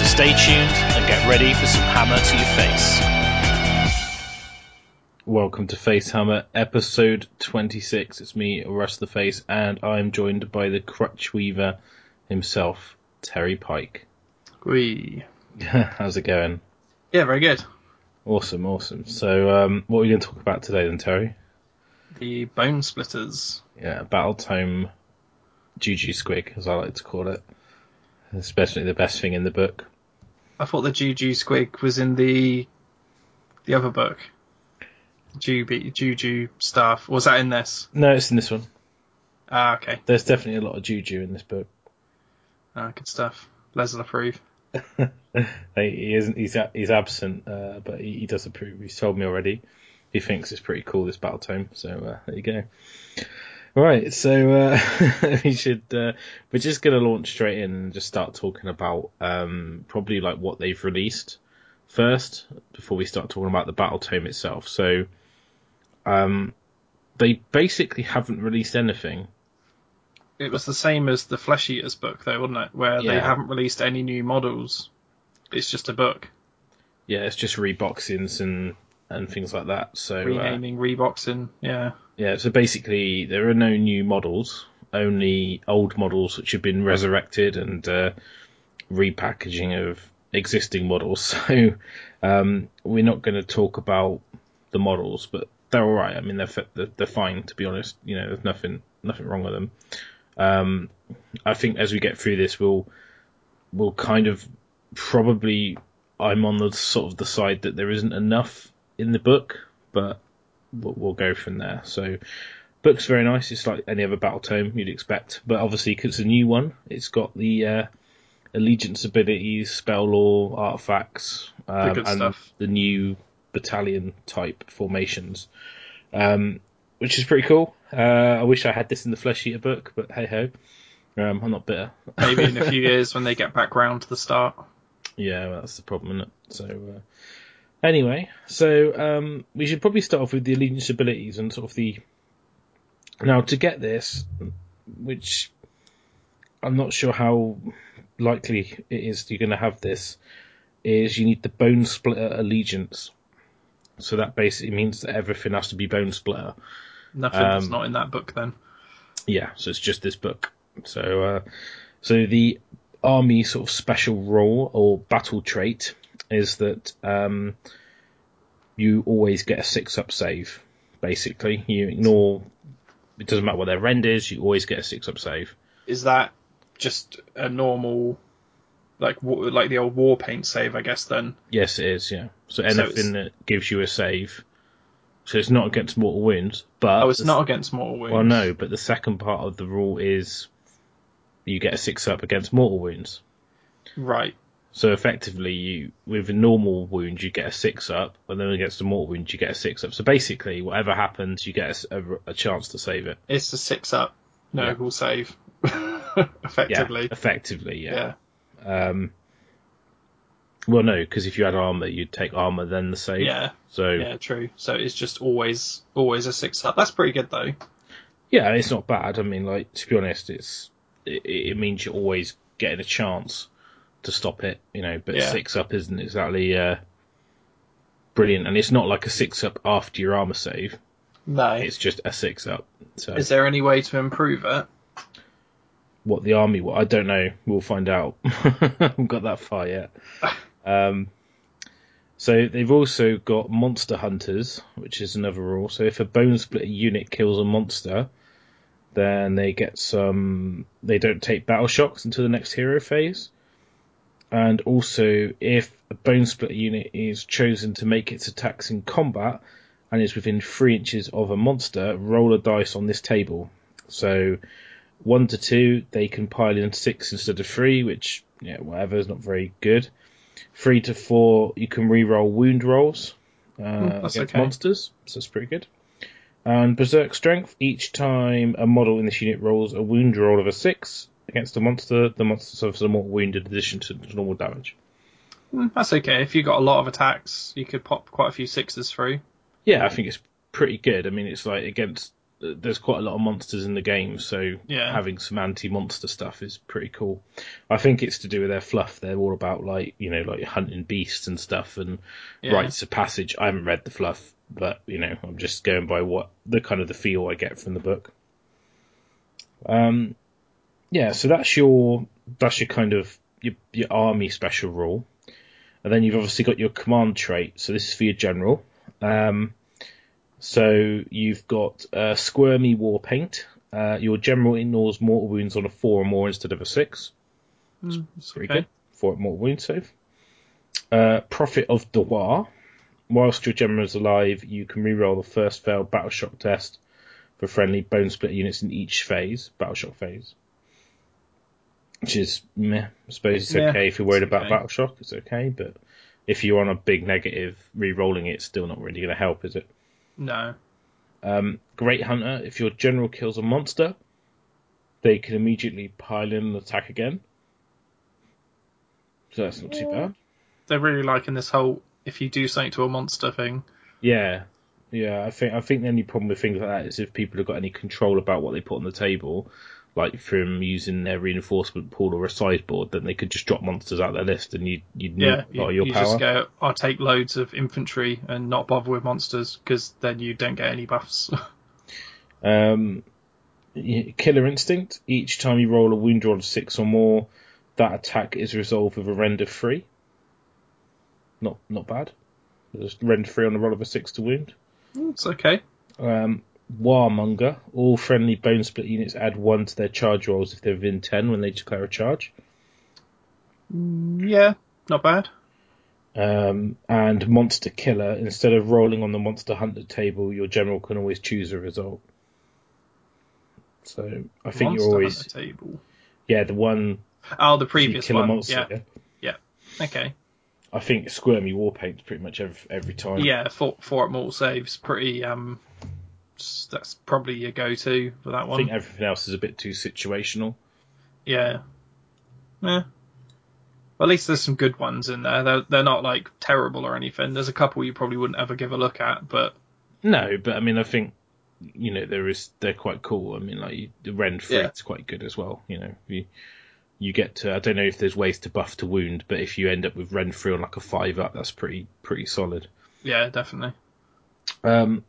So stay tuned and get ready for some hammer to your face. Welcome to Facehammer, episode 26. It's me, Russ the Face, and I'm joined by the Crutch Weaver himself, Terry Pike. We. How's it going? Yeah, very good. Awesome, awesome. So, um, what are we going to talk about today then, Terry? The Bone Splitters. Yeah, Battle Tome Juju Squig, as I like to call it. Especially the best thing in the book. I thought the Juju Squig was in the the other book. Juju, Juju stuff. Was that in this? No, it's in this one. Ah, okay. There's definitely a lot of Juju in this book. Ah, good stuff. Les will approve. He isn't. He's he's absent, uh, but he, he does approve. He's told me already. He thinks it's pretty cool this battle tome. So uh, there you go. Right, so uh, we should. Uh, we're just gonna launch straight in and just start talking about um, probably like what they've released first before we start talking about the battle tome itself. So, um, they basically haven't released anything. It was the same as the Flesh Eaters book, though, wasn't it? Where they haven't released any new models. It's just a book. Yeah, it's just reboxings and and things like that. So uh, Renaming, reboxing. Yeah. Yeah, so basically there are no new models, only old models which have been resurrected and uh, repackaging of existing models. So um, we're not going to talk about the models, but they're all right. I mean, they're they're, fine to be honest. You know, there's nothing nothing wrong with them. Um, I think as we get through this, we'll we'll kind of probably I'm on the sort of the side that there isn't enough in the book, but we'll, we'll go from there. So, book's very nice. It's like any other battle tome you'd expect, but obviously because it's a new one, it's got the uh, allegiance abilities, spell lore, artifacts, um, good and stuff. the new battalion type formations, um, which is pretty cool. Uh, I wish I had this in the Flesh Eater book, but hey ho, um, I'm not bitter. Maybe in a few years when they get back round to the start. Yeah, well, that's the problem, isn't it? So, uh, anyway, so um, we should probably start off with the allegiance abilities and sort of the. Now, to get this, which I'm not sure how likely it is you're going to have this, is you need the bone splitter allegiance. So that basically means that everything has to be bone splitter. Nothing that's Um, not in that book then. Yeah, so it's just this book. So, uh, so the army sort of special role or battle trait is that um, you always get a six up save. Basically, you ignore. It doesn't matter what their rend is. You always get a six up save. is that just a normal like like the old war paint save i guess then Yes, it is. Yeah. So anything that gives you a save. So it's not against mortal wounds, but oh it's not against mortal wounds Well, no, but the second part of the rule is you get a six up against mortal wounds. right So effectively, you with a normal wound you get a six up, and then against a mortal wound you get a six up. So basically, whatever happens, you get a chance to save it. it's a six up no Yeah. will save Yeah, effectively effectively, yeah. yeah. Um, well, no, because if you had armor, you'd take armor then the save. yeah So yeah true so it's just always always a six up that's pretty good though yeah, it's not bad. I mean, like to be honest, it's it, it means you're always getting a chance to stop it, you know. But Yeah. six up isn't exactly uh, brilliant, and it's not like a six up after your armor save. no It's just a six up. So is there any way to improve it what the army? What I don't know. We'll find out. I haven't got that far yet. Um, so they've also got monster hunters, which is another rule. So if a bone splitter unit kills a monster, then they get some. They don't take battle shocks until the next hero phase. And also, if a bone splitter unit is chosen to make its attacks in combat and is within three inches of a monster, roll a dice on this table. So one to two, they can pile in six instead of three, which yeah, whatever is not very good. Three to four, you can re-roll wound rolls uh, that's against okay. monsters, so that's pretty good. And Berserk Strength, each time a model in this unit rolls a wound roll of a six against a monster, the monster suffers a more wound in addition to normal damage. Mm, That's okay. If you've got a lot of attacks, you could pop quite a few sixes through. Yeah, I think it's pretty good. I mean, it's like against there's quite a lot of monsters in the game, so Yeah. having some anti-monster stuff is pretty cool. I think it's to do with their fluff. They're all about like you know like hunting beasts and stuff and Yeah. rites of passage. I haven't read the fluff, but you know I'm just going by what the kind of the feel I get from the book. Um, yeah, so that's your that's your kind of your, your army special rule, and then you've obviously got your command trait. So this is for your general. Um, so you've got uh, Squirmy War Paint. Uh, your general ignores mortal wounds on a four or more instead of a six. Mm, it's Very okay. good. For mortal wound save. Uh, Prophet of Da Waaagh. Whilst your general is alive, you can reroll the first failed battle shock test for friendly bone split units in each phase, battle shock phase. Which is meh. I suppose it's Yeah, okay if you're worried about okay. battle shock, it's okay, but if you're on a big negative, re-rolling it's still not really going to help, is it? No. Um, Great Hunter, if your general kills a monster, they can immediately pile in and attack again. So that's not too bad. They're really liking this whole if you do something to a monster thing. Yeah, yeah. I think I think the only problem with things like that is if people have got any control about what they put on the table, like from using their reinforcement pool or a sideboard, then they could just drop monsters out their list, and you you'd need Yeah, a lot you, of your you power. just go, I'll take loads of infantry and not bother with monsters because then you don't get any buffs. Um, Killer Instinct. Each time you roll a wound roll of six or more, that attack is resolved with a render free. Not not bad. Just render free on the roll of a six to wound. it's okay. Um, Warmonger. All friendly bone split units add one to their charge rolls if they're within ten when they declare a charge. Yeah, not bad. Um, and Monster Killer. Instead of rolling on the Monster Hunter table, your general can always choose a result. So I think Monster you're always Hunter table. yeah the one Oh, the previous kill a one. monster. Yeah. yeah. Okay. I think Squirmy Warpaint's pretty much every, every time. Yeah, four, four at mortal saves. Pretty. Um, that's probably your go-to for that one. I think everything else is a bit too situational. Yeah. Yeah. Well, at least there's some good ones in there. They're they're not like terrible or anything. There's a couple you probably wouldn't ever give a look at, but No, but I mean, I think you know there is they're quite cool. I mean, like the Yeah. Freight's quite good as well. You know, you you get to I don't know if there's ways to buff to wound, but if you end up with Rend Free on like a five up, that's pretty pretty solid. yeah, definitely. Um,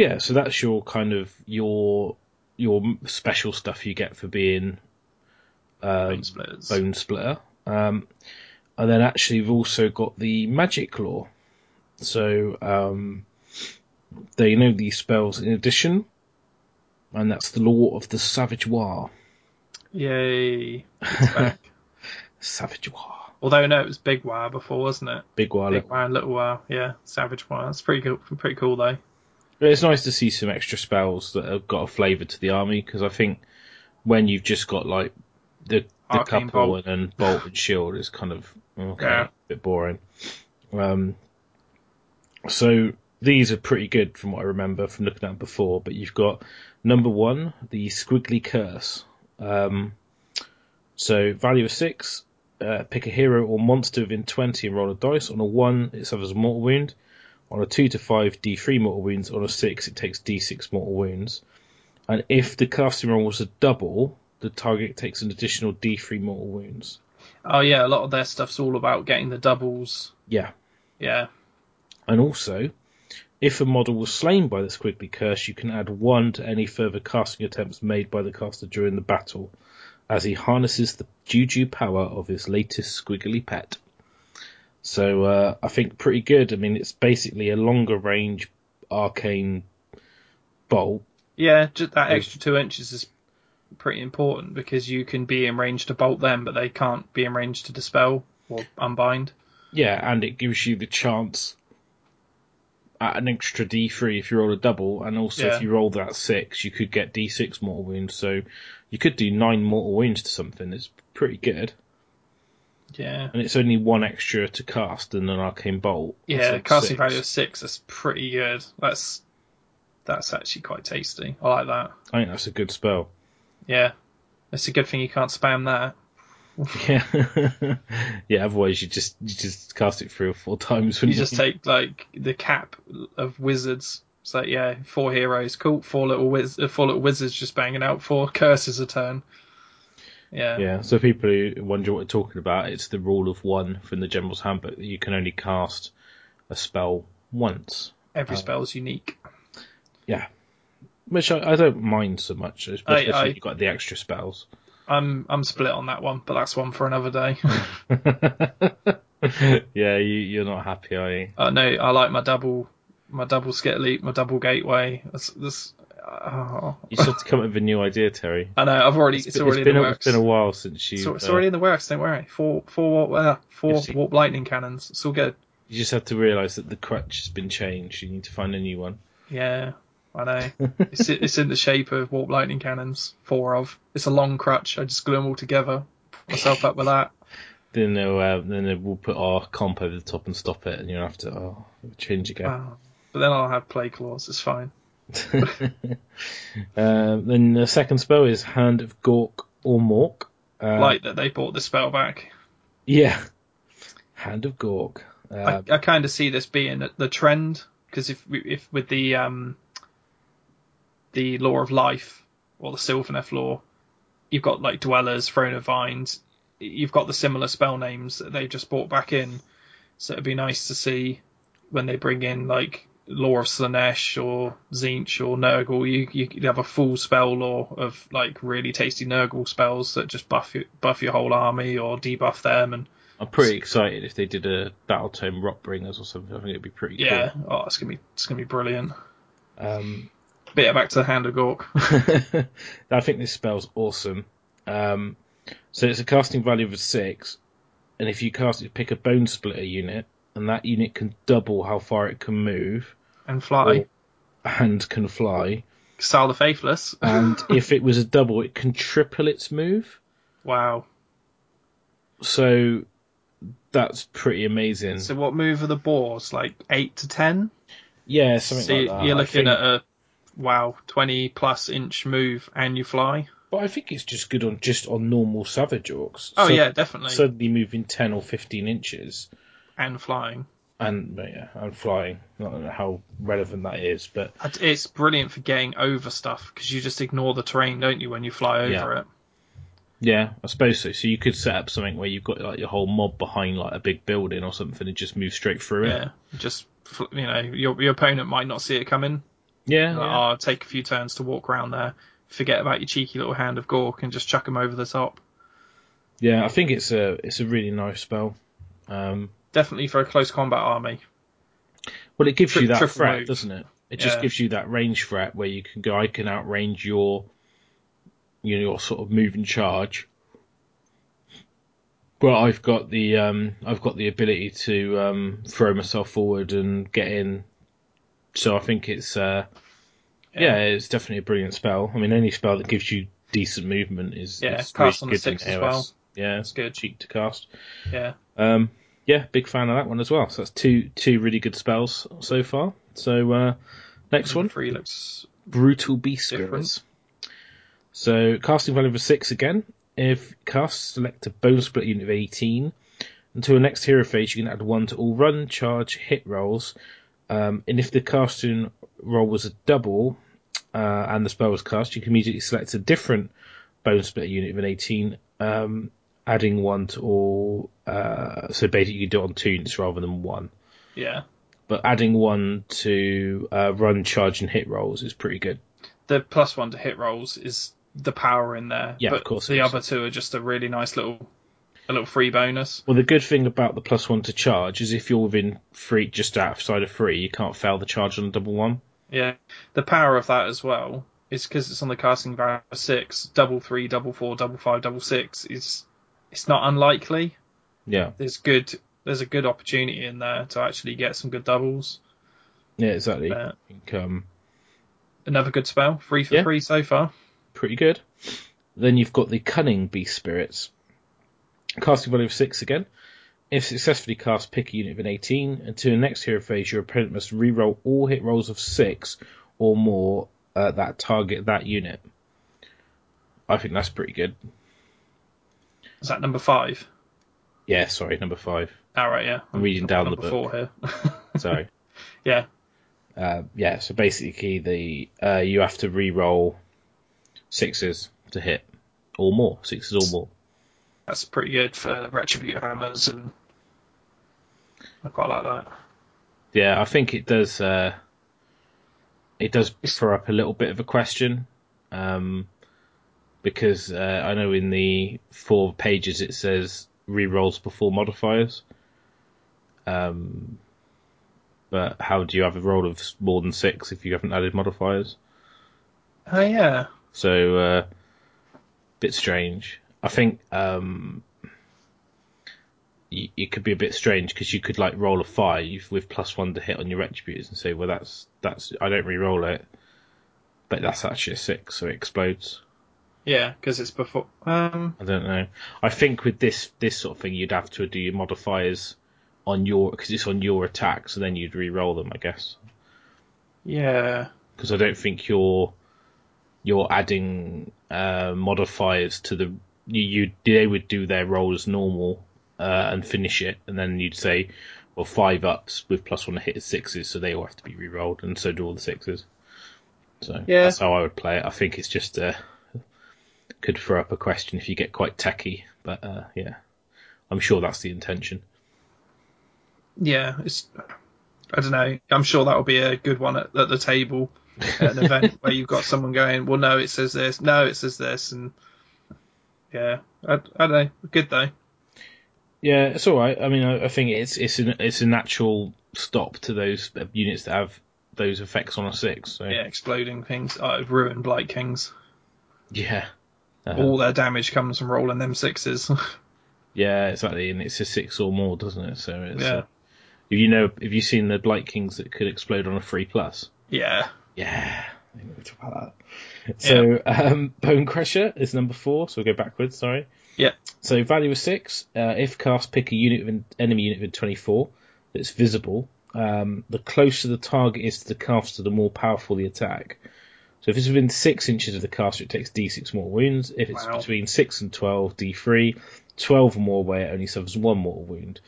yeah, so that's your kind of your your special stuff you get for being um, Bone. Bone Splitter. Um, and then actually you've also got the Magic Lore. So um, they know these spells in addition, and that's the Lore of the Savage War. Yay! Savage War. Although no, it was Big Wow before, wasn't it? Big War. Big and Little Wow. Yeah, Savage Wow. That's pretty cool. Pretty cool though. It's nice to see some extra spells that have got a flavour to the army because I think when you've just got like the the Arcane couple Bolt. and then bolt and shield is kind of okay, Yeah. a bit boring. Um, so these are pretty good from what I remember from looking at them before. But you've got number one, the Squiggly Curse. Um, so value of six. Uh, pick a hero or monster within 20 and roll a dice. On a 1, it suffers a mortal wound. On a 2 to 5, d3 mortal wounds. On a 6, it takes d6 mortal wounds. And if the casting roll was a double, the target takes an additional d3 mortal wounds. Oh yeah, a lot of their stuff's all about getting the doubles. Yeah. Yeah. And also, if a model was slain by the Squiggly Curse, you can add 1 to any further casting attempts made by the caster during the battle, as he harnesses the juju power of his latest Squiggly pet. So uh, I think pretty good. I mean, it's basically a longer range arcane bolt Yeah, just that extra two inches is pretty important because you can be in range to bolt them, but they can't be in range to dispel or unbind. Yeah, and it gives you the chance at an extra D3 if you roll a double, and also Yeah. if you roll that six, you could get D6 mortal wounds. So you could do nine mortal wounds to something. It's pretty good. Yeah. and it's only one extra to cast than an arcane bolt. Yeah, of casting six. value of six is pretty good. That's that's actually quite tasty. I like that. I think that's a good spell. Yeah. It's a good thing you can't spam that. Yeah, yeah. Otherwise, you just you just cast it three or four times. You wouldn't just take like the cap of wizards. So like yeah, four heroes, cool. Four little wiz- uh, four little wizards just banging out four curses a turn. Yeah. Yeah, so people who wonder what we're talking about, it's the rule of one from the General's Handbook that you can only cast a spell once. Every Oh. spell is unique. Yeah. Which I, I don't mind so much, especially I- if you've got the extra spells. I'm I'm split on that one, but that's one for another day. yeah, you, you're not happy, are you? uh, no, I like my double my double skit my double gateway. That's this. Oh. You just have to come up with a new idea, Terry. I know. I've already. It's, It's been, already it's been, in the a, works. it's been a while since you. It's, it's uh, already in the works. Don't worry. Four four warp, uh, four warp lightning cannons. It's all good. you just have to realise that the crutch has been changed. You need to find a new one. Yeah, I know. it's it's in the shape of warp lightning cannons. Four of. It's a long crutch. I just glue them all together. Put myself up with that. Then they'll, uh, then they will put our comp over the top and stop it, and you'll have to oh, change again. Wow. But then I'll have Plagueclaws. It's fine. um, then the second spell is Hand of Gork or Mork. Uh, like that they brought the spell back. yeah, Hand of Gork. Uh, I, I kind of see this being the trend because if if with the um the lore of life or the Sylvaneth lore, you've got like dwellers, throne of vines. You've got the similar spell names that they've just brought back in. So it'd be nice to see when they bring in like lore of Slaanesh or Tzeentch or Nurgle. You you could have a full spell lore of like really tasty Nurgle spells that just buff you, buff your whole army or debuff them and I'm pretty excited if they did a Battle Tome Rockbringers or something. I think it'd be pretty yeah, oh it's gonna be it's gonna be brilliant. cool. Um, But yeah, back to the Hand of Gork. I think this spell's awesome. Um, so it's a casting value of six, and if you cast it, pick a Bone Splitter unit, and that unit can double how far it can move and fly. and can fly. Sal the Faithless. And if it was a double, it can triple its move. wow. So that's pretty amazing. So what move are the boars? Like eight to ten? yeah, something so like that. you're looking think- at a wow twenty plus inch move and you fly. But I think it's just good on just on normal Savage Orcs. Oh So- yeah, definitely. Suddenly moving ten or fifteen inches. and flying. And yeah, and flying. I don't know how relevant that is, but It's brilliant for getting over stuff because you just ignore the terrain, don't you, when you fly over Yeah. it? yeah, I suppose so. So you could set up something where you've got like your whole mob behind like a big building or something and just move straight through it. Yeah. Just you know, your your opponent might not see it coming. Yeah, Like, yeah. oh, take a few turns to walk around there. Forget about your cheeky little hand of Gork and just chuck them over the top. yeah. I think it's a it's a really nice spell. Um, Definitely for a close combat army. well, it gives you that threat, move. doesn't it? It just Yeah. gives you that range threat where you can go. I can outrange your, you know, your sort of moving charge. But I've got the um, I've got the ability to um, throw myself forward and get in. So I think it's uh, yeah. it's definitely a brilliant spell. I mean, any spell that gives you decent movement is Yeah, cast really on the six as well. Yeah, That's good. Cheap to cast. Yeah. Um, yeah, big fan of that one as well. So that's two two really good spells so far. So uh, next one, Three looks brutal beast Different. skills. So casting value of six again. If cast, select a bone split unit of eighteen. Until the next hero phase, you can add one to all run, charge, hit rolls. Um, and if the casting roll was a double uh, and the spell was cast, you can immediately select a different bone split unit of an eighteen, um, adding one to all. Uh, so basically, you do it on two units rather than one yeah. but adding one to uh, run, charge, and hit rolls is pretty good. The plus one to hit rolls is the power in there. Yeah, but of course it The other two are just a really nice little a little free bonus. Well, the good thing about the plus one to charge is if you're within three, just outside of three, you can't fail the charge on a double one. Yeah. The power of that as well is because it's on the casting value of six, double three, double four, double five, double six is it's not unlikely. Yeah, There's good there's a good opportunity in there to actually get some good doubles. yeah, exactly. Uh, I think, um, another good spell, free for Yeah. free so far. pretty good. Then you've got the cunning beast spirits. Casting value of 6 again. If successfully cast, pick a unit of an 18. Until the next hero phase, your opponent must reroll all hit rolls of 6 or more uh, that target that unit. I think that's pretty good. Is that number five? Yeah, sorry, number 5. All right, yeah. I'm reading down the book. four here. Sorry. yeah, uh, yeah, so basically the uh, you have to re-roll sixes to hit or more, sixes or more. that's pretty good for retribute hammers, and I quite like that. Yeah, I think it does. Uh, it does throw up a little bit of a question, um, because uh, I know in the four pages it says re-rolls before modifiers. Um, but how do you have a roll of more than six if you haven't added modifiers? Oh yeah, So, uh, bit strange. I think um, y- it could be a bit strange because you could like roll a five with plus one to hit on your retributors and say, well, that's that's I don't re-roll it, but that's actually a six, so it explodes. Yeah, because it's before. Um, I don't know. I think with this this sort of thing, you'd have to do your modifiers on your because it's on your attack, so then you'd re-roll them, I guess. yeah, because I don't think you're you're adding uh, modifiers to the you, you they would do their roll as normal uh, and finish it, and then you'd say, well, five ups with plus one to hit is sixes, so they all have to be re-rolled, and so do all the sixes. So Yeah. that's how I would play it. I think it's just uh, could throw up a question if you get quite techy, but uh, yeah, I'm sure that's the intention. yeah. It's I don't know. I'm sure that will be a good one at, at the table at an event where you've got someone going, well, no, it says this, no, it says this, and yeah, I, I don't know. Good though. Yeah, it's all right. I mean, I, I think it's it's an, it's a natural stop to those units that have those effects on a six. So Yeah, exploding things. Oh, ruined Blight Kings. yeah, Uh, All their damage comes from rolling them sixes. yeah, exactly. And it's a six or more, doesn't it? So it's, Yeah. uh, if you know, have you've seen the Blight Kings that could explode on a three plus, yeah. yeah, we'll talk about that. So um, Bone Crusher is number four. So we'll go backwards. Sorry. Yeah. So value of six. Uh, if cast, pick a unit of an enemy unit with 24 that's visible. Um, the closer the target is to the caster, the more powerful the attack. So if it's within six inches of the caster, it takes d6 more wounds. If it's Wow. between six and 12, d3. 12 or more away, it only suffers one mortal wound.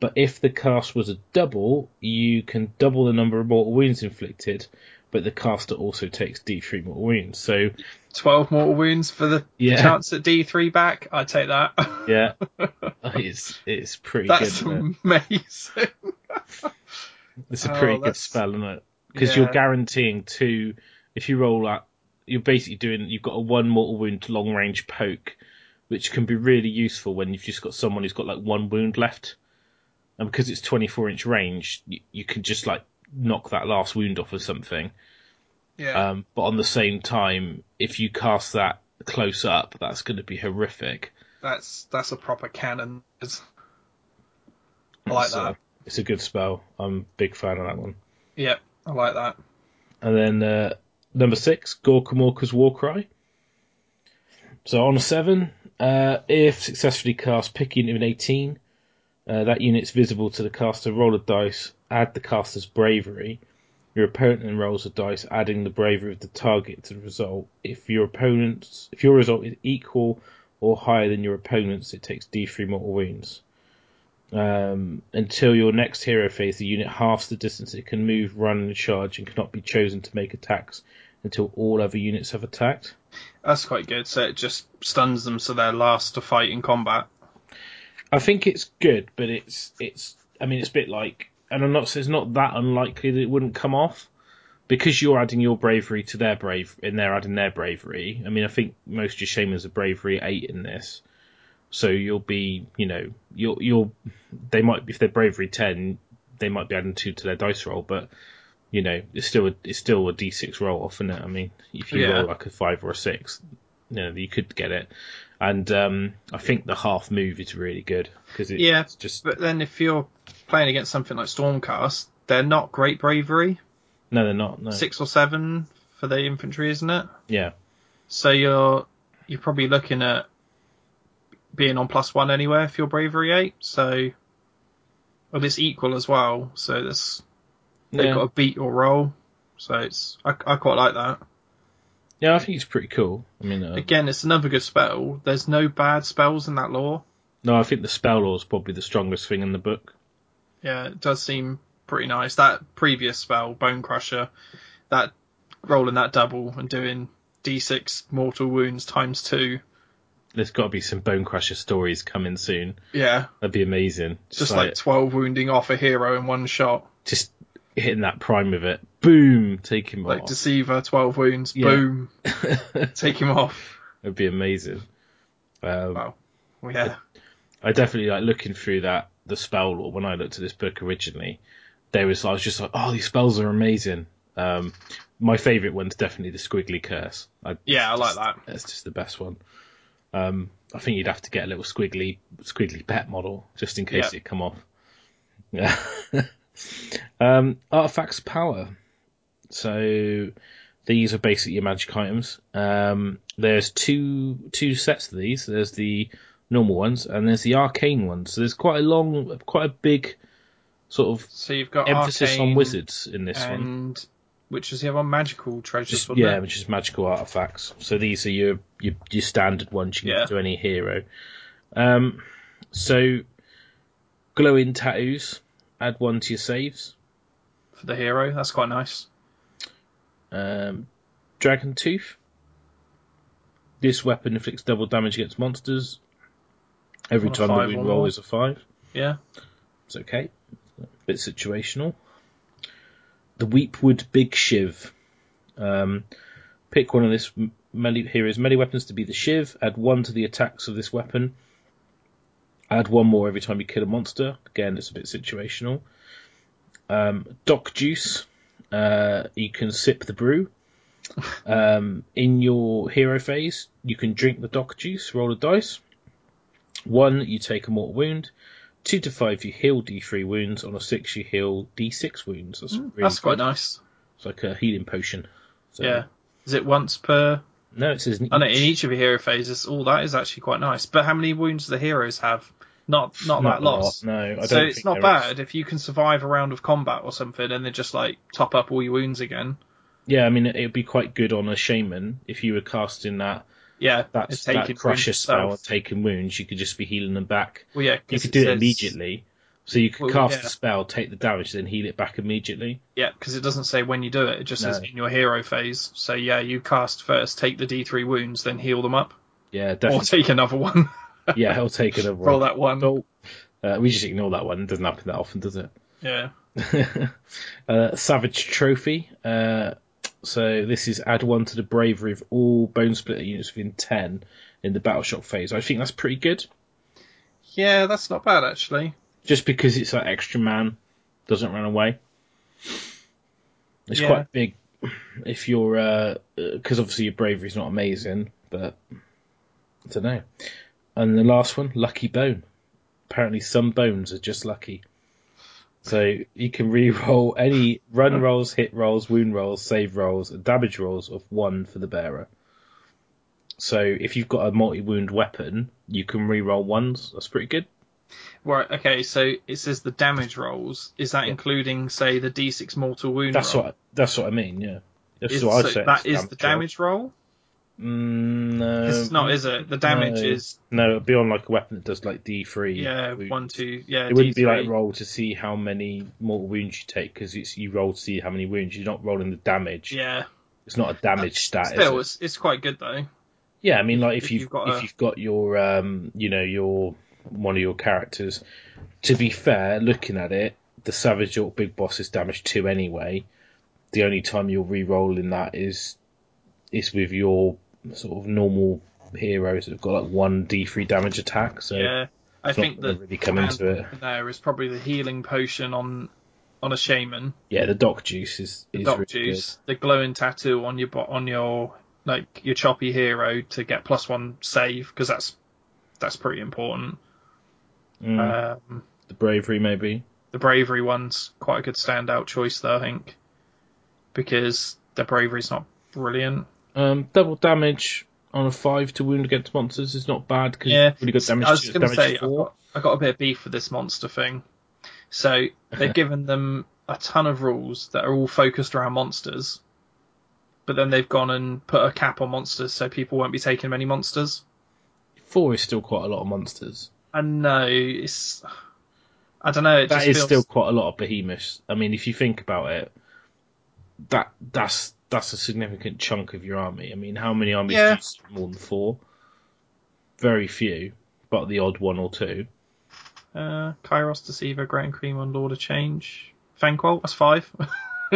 But if the cast was a double, you can double the number of mortal wounds inflicted, but the caster also takes d3 mortal wounds. So 12 mortal wounds for the Yeah. chance at D3 back. I'd take that. yeah, it's it's pretty That's good. Isn't it? amazing. It's a Oh, pretty good spell, isn't it? Because Yeah. you're guaranteeing two. If you roll that, you're basically doing. You've got a one mortal wound to long range poke, which can be really useful when you've just got someone who's got like one wound left, and because it's 24 inch range, you, you can just like knock that last wound off of something. Yeah. Um, but on the same time, if you cast that close up, that's going to be horrific. that's that's a proper cannon. It's- I like So, that. It's a good spell. I'm a big fan of that one. Yep, I like that. And then uh, number six, Gorkamorka's Warcry. So on a seven, uh, if successfully cast, pick unit of an 18. Uh, that unit's visible to the caster. Roll a dice, add the caster's bravery. Your opponent then rolls a dice, adding the bravery of the target to the result. If your opponent's, if your result is equal or higher than your opponent's, it takes D3 mortal wounds. Um, until your next hero phase, the unit halves the distance it can move, run, and charge, and cannot be chosen to make attacks until all other units have attacked. That's quite good. So it just stuns them so they're last to fight in combat. I think it's good, but it's it's. I mean, it's a bit like, and I'm not. It's not that unlikely that it wouldn't come off because you're adding your bravery to their brave, and they're adding their bravery. I mean, I think most of your shamans are bravery eight in this, so you'll be, you know, you'll you'll. They might if they're bravery ten, they might be adding two to their dice roll, but you know, it's still a, it's still a d6 roll off, isn't it? I mean, if you Yeah. roll like a five or a six, you know, you could get it. And um, I think the half move is really good because it's Yeah, just But then if you're playing against something like Stormcast, they're not great bravery. no, they're not. No, Six or seven for the infantry, isn't it? yeah, So you're you're probably looking at being on plus one anywhere if you're bravery eight. So, well, it's equal as well. So this they've Yeah. got to beat your roll. So it's I, I quite like that. yeah, I think it's pretty cool. I mean, uh, Again, it's another good spell. There's no bad spells in that lore. no, I think the spell lore is probably the strongest thing in the book. Yeah, it does seem pretty nice. That previous spell, Bone Crusher, that rolling that double and doing d6 mortal wounds times two. There's got to be some Bone Crusher stories coming soon. Yeah, That'd be amazing. just like 12 wounding off a hero in one shot. just hitting that prime with it. Boom, take him off. Like off. Deceiver, 12 wounds, Yeah. boom, take him off. It'd be amazing. Um, Wow. Well, yeah. I definitely like looking through that the spell lore when I looked at this book originally. There was I was just like, oh, these spells are amazing. Um, my favourite one's definitely the Squiggly Curse. I, Yeah, I like just- that. That's just the best one. Um, I think you'd have to get a little squiggly squiggly pet model just in case Yeah. it come off. Yeah. um, artifacts power. So these are basically your magic items. Um, there's two two sets of these. There's the normal ones and there's the arcane ones. So there's quite a long, quite a big sort of So you've got emphasis on wizards in this one. Which is the other one? Magical treasures. Just, yeah, it? which is magical artifacts. So these are your your, your standard ones you can Yeah. give to any hero. Um, so glowing tattoos. Add one to your saves. for the hero. That's quite nice. Um, Dragon Tooth. This weapon inflicts double damage against monsters. Every time the wound roll is a five. Yeah. It's okay. bit situational. The Weepwood Big Shiv. Um, pick one of this m- melee hero's melee weapons to be the Shiv. Add one to the attacks of this weapon. Add one more every time you kill a monster. Again, it's a bit situational. Um, Doc Juice. Uh, you can sip the brew. Um, in your hero phase, you can drink the Doc Juice. Roll a dice. One, you take a mortal wound. Two to five, you heal D3 wounds. On a six, you heal D6 wounds. That's really Mm, That's quite nice. It's like a healing potion. So, Yeah. Is it once per? No, it says I know in each of your hero phases. All that is actually quite nice. But how many wounds do the heroes have? Not not, that lot, loss. No, I don't so it's not there is. bad if you can survive a round of combat or something, and then just like top up all your wounds again. Yeah, I mean, it would be quite good on a shaman if you were casting that Yeah, that's that crusher spell and taking wounds. You could just be healing them back. Well, yeah, You could do it says- immediately. So you could Well, cast yeah. the spell, take the damage, then heal it back immediately. Yeah, because it doesn't say when you do it. It just says in your hero phase. So yeah, you cast first, take the D3 wounds, then heal them up, Yeah, definitely. or take another one. yeah, he'll take another Roll one. that one. Uh, we just ignore that one. It doesn't happen that often, does it? Yeah. uh, Savage Trophy. Uh, so this is add one to the bravery of all Bone Splitter units within 10 in the Battle Shock phase. I think that's pretty good. Yeah, that's not bad actually. Just because it's that extra man, doesn't run away. It's Yeah. quite big if you're, uh, uh, because obviously your bravery's not amazing, but I don't know. And the last one, Lucky Bone. Apparently some bones are just lucky. So you can re-roll any run rolls, hit rolls, wound rolls, save rolls, and damage rolls of one for the bearer. So if you've got a multi-wound weapon, you can re-roll ones. That's pretty good. Right. Okay. So it says the damage rolls. Is that Yeah. including, say, the D6 mortal wound? That's roll? what that's what I mean. Yeah, that's Is, what so I'd say. that is the roll. damage roll. Mm, no, it's not, is it? The damage no. is No, it'd be on like a weapon that does like D three. yeah one two yeah. It wouldn't be like roll to see how many mortal wounds you take because it's you roll to see how many wounds. You're not rolling the damage. Yeah. It's not a damage stat. Still, it? it's it's quite good though. Yeah, I mean, like if, if you've, you've got if a- you've got your um, you know, your one of your characters. To be fair, looking at it, the Savage Orc Big Boss is damage two anyway. The only time you're re-rolling that is is with your sort of normal heroes that have got like one D3 damage attack. So yeah. I think that really come into it. there is probably the healing potion on on a shaman. Yeah, the Doc Juice is, The is doc really juice, the glowing tattoo on your on your like your choppy hero to get plus one save because that's that's pretty important. Mm, Um, the bravery maybe. the bravery one's quite a good standout choice though, I think, because the bravery's not brilliant. Um, double damage on a five to wound against monsters is not bad because Yeah, really got damage. I was going to say I've got, I got a bit of beef with this monster thing. So they've given them a ton of rules that are all focused around monsters, but then they've gone and put a cap on monsters so people won't be taking many monsters. Four is still quite a lot of monsters. I know it's. I don't know. It That is feels, still quite a lot of behemoths. I mean, if you think about it, that that's that's a significant chunk of your army. I mean, how many armies Yeah. do you see more than four? Very few, but the odd one or two. Uh, Kairos, Deceiver, Grand Cream on Lord of Change. Fanquil, that's five.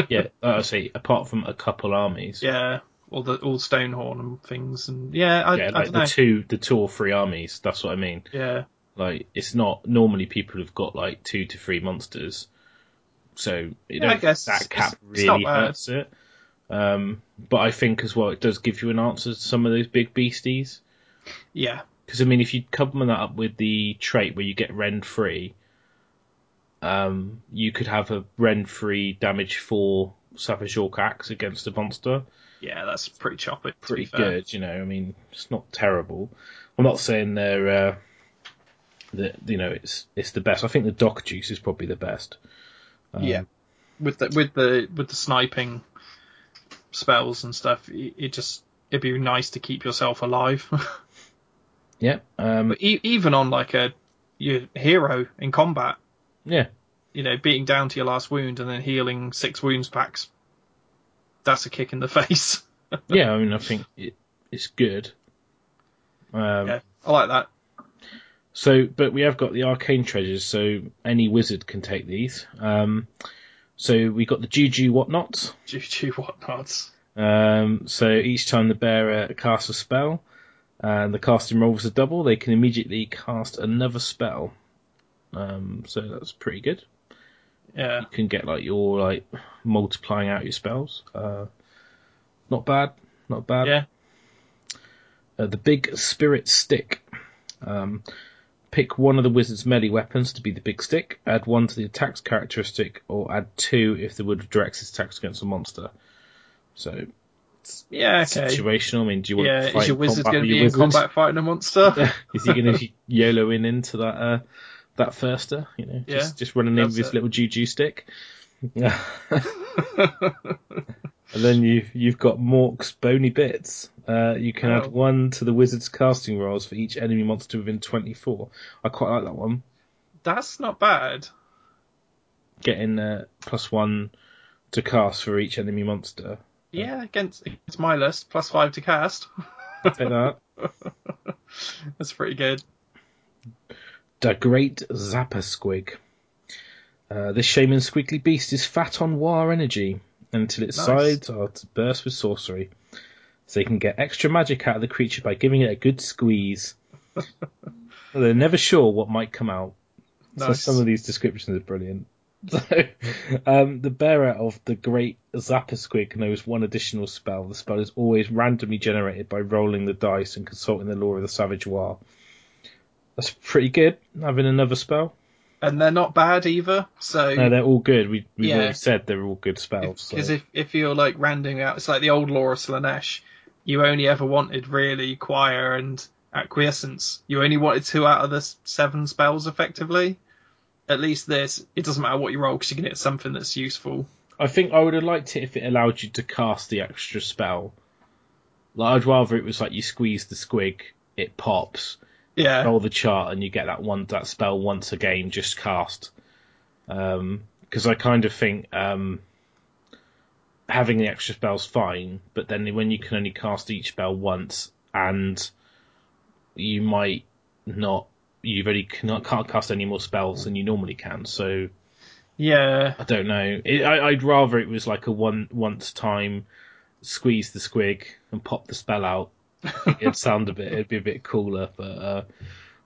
Yeah, I see. apart from a couple armies. yeah, all the all Stonehorn and things, and yeah, I, Yeah, I like don't the know. two, the two or three armies. That's what I mean. Yeah, Like, it's not normally people have got like two to three monsters, so you Yeah, I guess that cap it's- it's not really hurts it. Um, but I think as well, it does give you an answer to some of those big beasties. yeah, Because I mean, if you couple that up with the trait where you get rend free, um, you could have a rend free damage four Savage Orc axe against a monster. yeah. That's pretty choppy. Pretty good, you know. I mean, it's not terrible. I'm not saying they're uh, that you know it's it's the best. I think the Dock Juice is probably the best. Um, Yeah. with the with the with the sniping spells and stuff, it, it just it'd be nice to keep yourself alive. yeah, um, e- even on like a your hero in combat, yeah. you know, beating down to your last wound and then healing six wounds packs, that's a kick in the face. yeah, I mean, I think it, it's good. Um, yeah, I like that. So, but we have got the arcane treasures, so any wizard can take these. Um, so we got the juju whatnots. Juju whatnots. Um, so each time the bearer casts a spell, and the casting roll was a double, they can immediately cast another spell. Um, so that's pretty good. Yeah, You can get like your like multiplying out your spells. Uh, not bad, not bad. yeah, Uh, the big spirit stick. Um, pick one of the wizard's melee weapons to be the big stick. Add one to the attack's characteristic, or add two if the wizard directs its attacks against a monster. So yeah. Okay. situational. I mean, do you want Yeah, to is your wizard going to be in wizard? combat fighting a monster? Is he going to YOLO in into that uh, that firster? You know, Yeah, just just running in with his little juju stick. And then you've you've got Mork's bony bits. Uh, you can Oh. add one to the wizard's casting rolls for each enemy monster within 24. I quite like that one. That's not bad. Getting uh, plus one to cast for each enemy monster. Yeah, against against my list, plus five to cast. That. That's pretty good. The Great Zapper Squig. Uh, this shaman squiggly beast is fat on war energy until its Nice. sides are to burst with sorcery. So you can get extra magic out of the creature by giving it a good squeeze. They're never sure what might come out. So some of these descriptions are brilliant. So, um, the bearer of the Great Zapper Squig knows one additional spell. The spell is always randomly generated by rolling the dice and consulting the lore of the Savage War. That's pretty good, having another spell. And they're not bad either. So No, they're all good. We we've Yeah. already said they're all good spells. because if if you're like rounding out, it's like the old of Slaanesh. You only ever wanted really choir and acquiescence. You only wanted two out of the seven spells effectively. At least this, it doesn't matter what you roll because you can hit something that's useful. I think I would have liked it if it allowed you to cast the extra spell. Like I'd rather it was like you squeeze the squig, it pops, Yeah, roll the chart, and you get that one that spell once a game just cast. Because I kind of think um, having the extra spell's fine, but then when you can only cast each spell once, and you might not, you've only cannot can't cast any more spells than you normally can. So yeah, I don't know. It, I, I'd rather it was like a one once time, squeeze the squig and pop the spell out. It'd sound a bit, it'd be a bit cooler, but uh,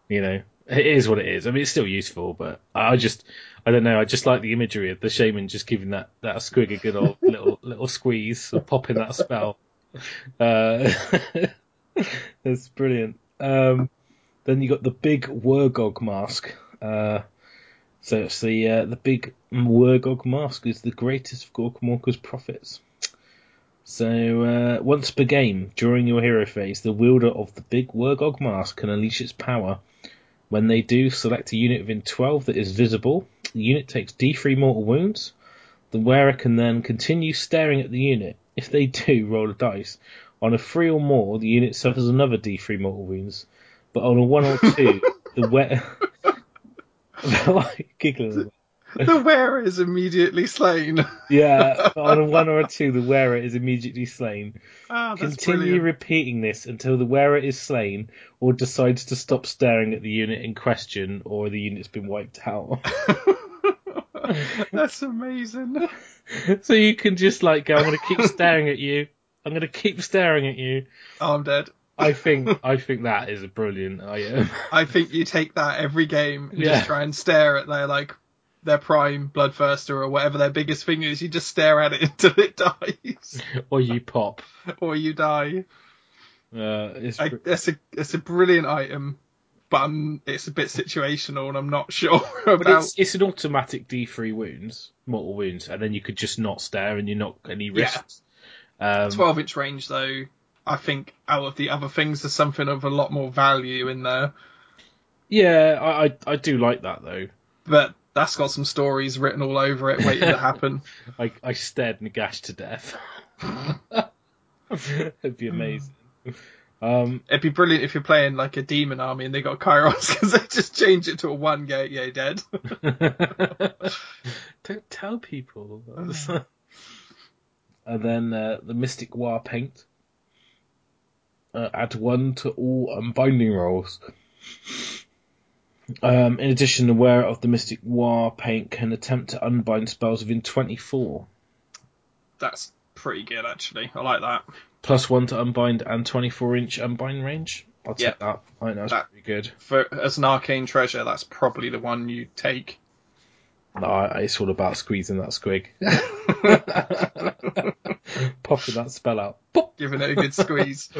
you know, it is what it is. I mean, it's still useful, but I just, I don't know. I just like the imagery of the shaman just giving that that squig a good old little little squeeze, and popping that spell. Uh, that's brilliant. Um, then you got the big Wurrgog mask. Uh, so it's the uh, the big Wurrgog mask is the greatest of Gorkamorka's prophets. So uh, once per game, during your hero phase, the wielder of the big Wurrgog mask can unleash its power. When they do, select a unit within 12 that is visible. The unit takes D3 mortal wounds. The wearer can then continue staring at the unit. If they do, roll a dice. On a 3 or more, the unit suffers another D3 mortal wounds. But on a 1 or 2, the wearer... like, giggling. the wearer is immediately slain. Yeah, on a 1 or a 2, the wearer is immediately slain. Ah, that's Continue brilliant. repeating this until the wearer is slain or decides to stop staring at the unit in question or the unit's been wiped out. That's amazing. so you can just like go, I'm going to keep staring at you. I'm going to keep staring at you. Oh, I'm dead. I think I think that is a brilliant item. I think you take that every game and Yeah. just try and stare at their like their prime bloodthirster or whatever their biggest thing is. You just stare at it until it dies, or you pop. or you die. Uh, it's I, that's a it's a brilliant item, but I'm, it's a bit situational, and I'm not sure but about. it's, it's an automatic D3 wounds, mortal wounds, and then you could just not stare and you're not any Yeah. risks. Um, 12 inch range though. I think out of the other things, there's something of a lot more value in there. Yeah, I, I I do like that though. But that's got some stories written all over it, waiting to happen. I I stared Nagash to death. It'd be amazing. Um, It'd be brilliant if you're playing like a demon army and they got Kairos because they just change it to a one gate, yeah, dead. don't tell people. and then uh, the Mystic War paint. Uh, add one to all unbinding rolls. Um, in addition, the wearer of the Mystic War paint can attempt to unbind spells within 24. That's pretty good actually. I like that. Plus one to unbind and 24 inch unbind range. I'll take Yeah. that. I think that's That- pretty good. For as an arcane treasure, that's probably the one you take. No, it's all about squeezing that squig. Popping that spell out. Pop! Giving it a good squeeze.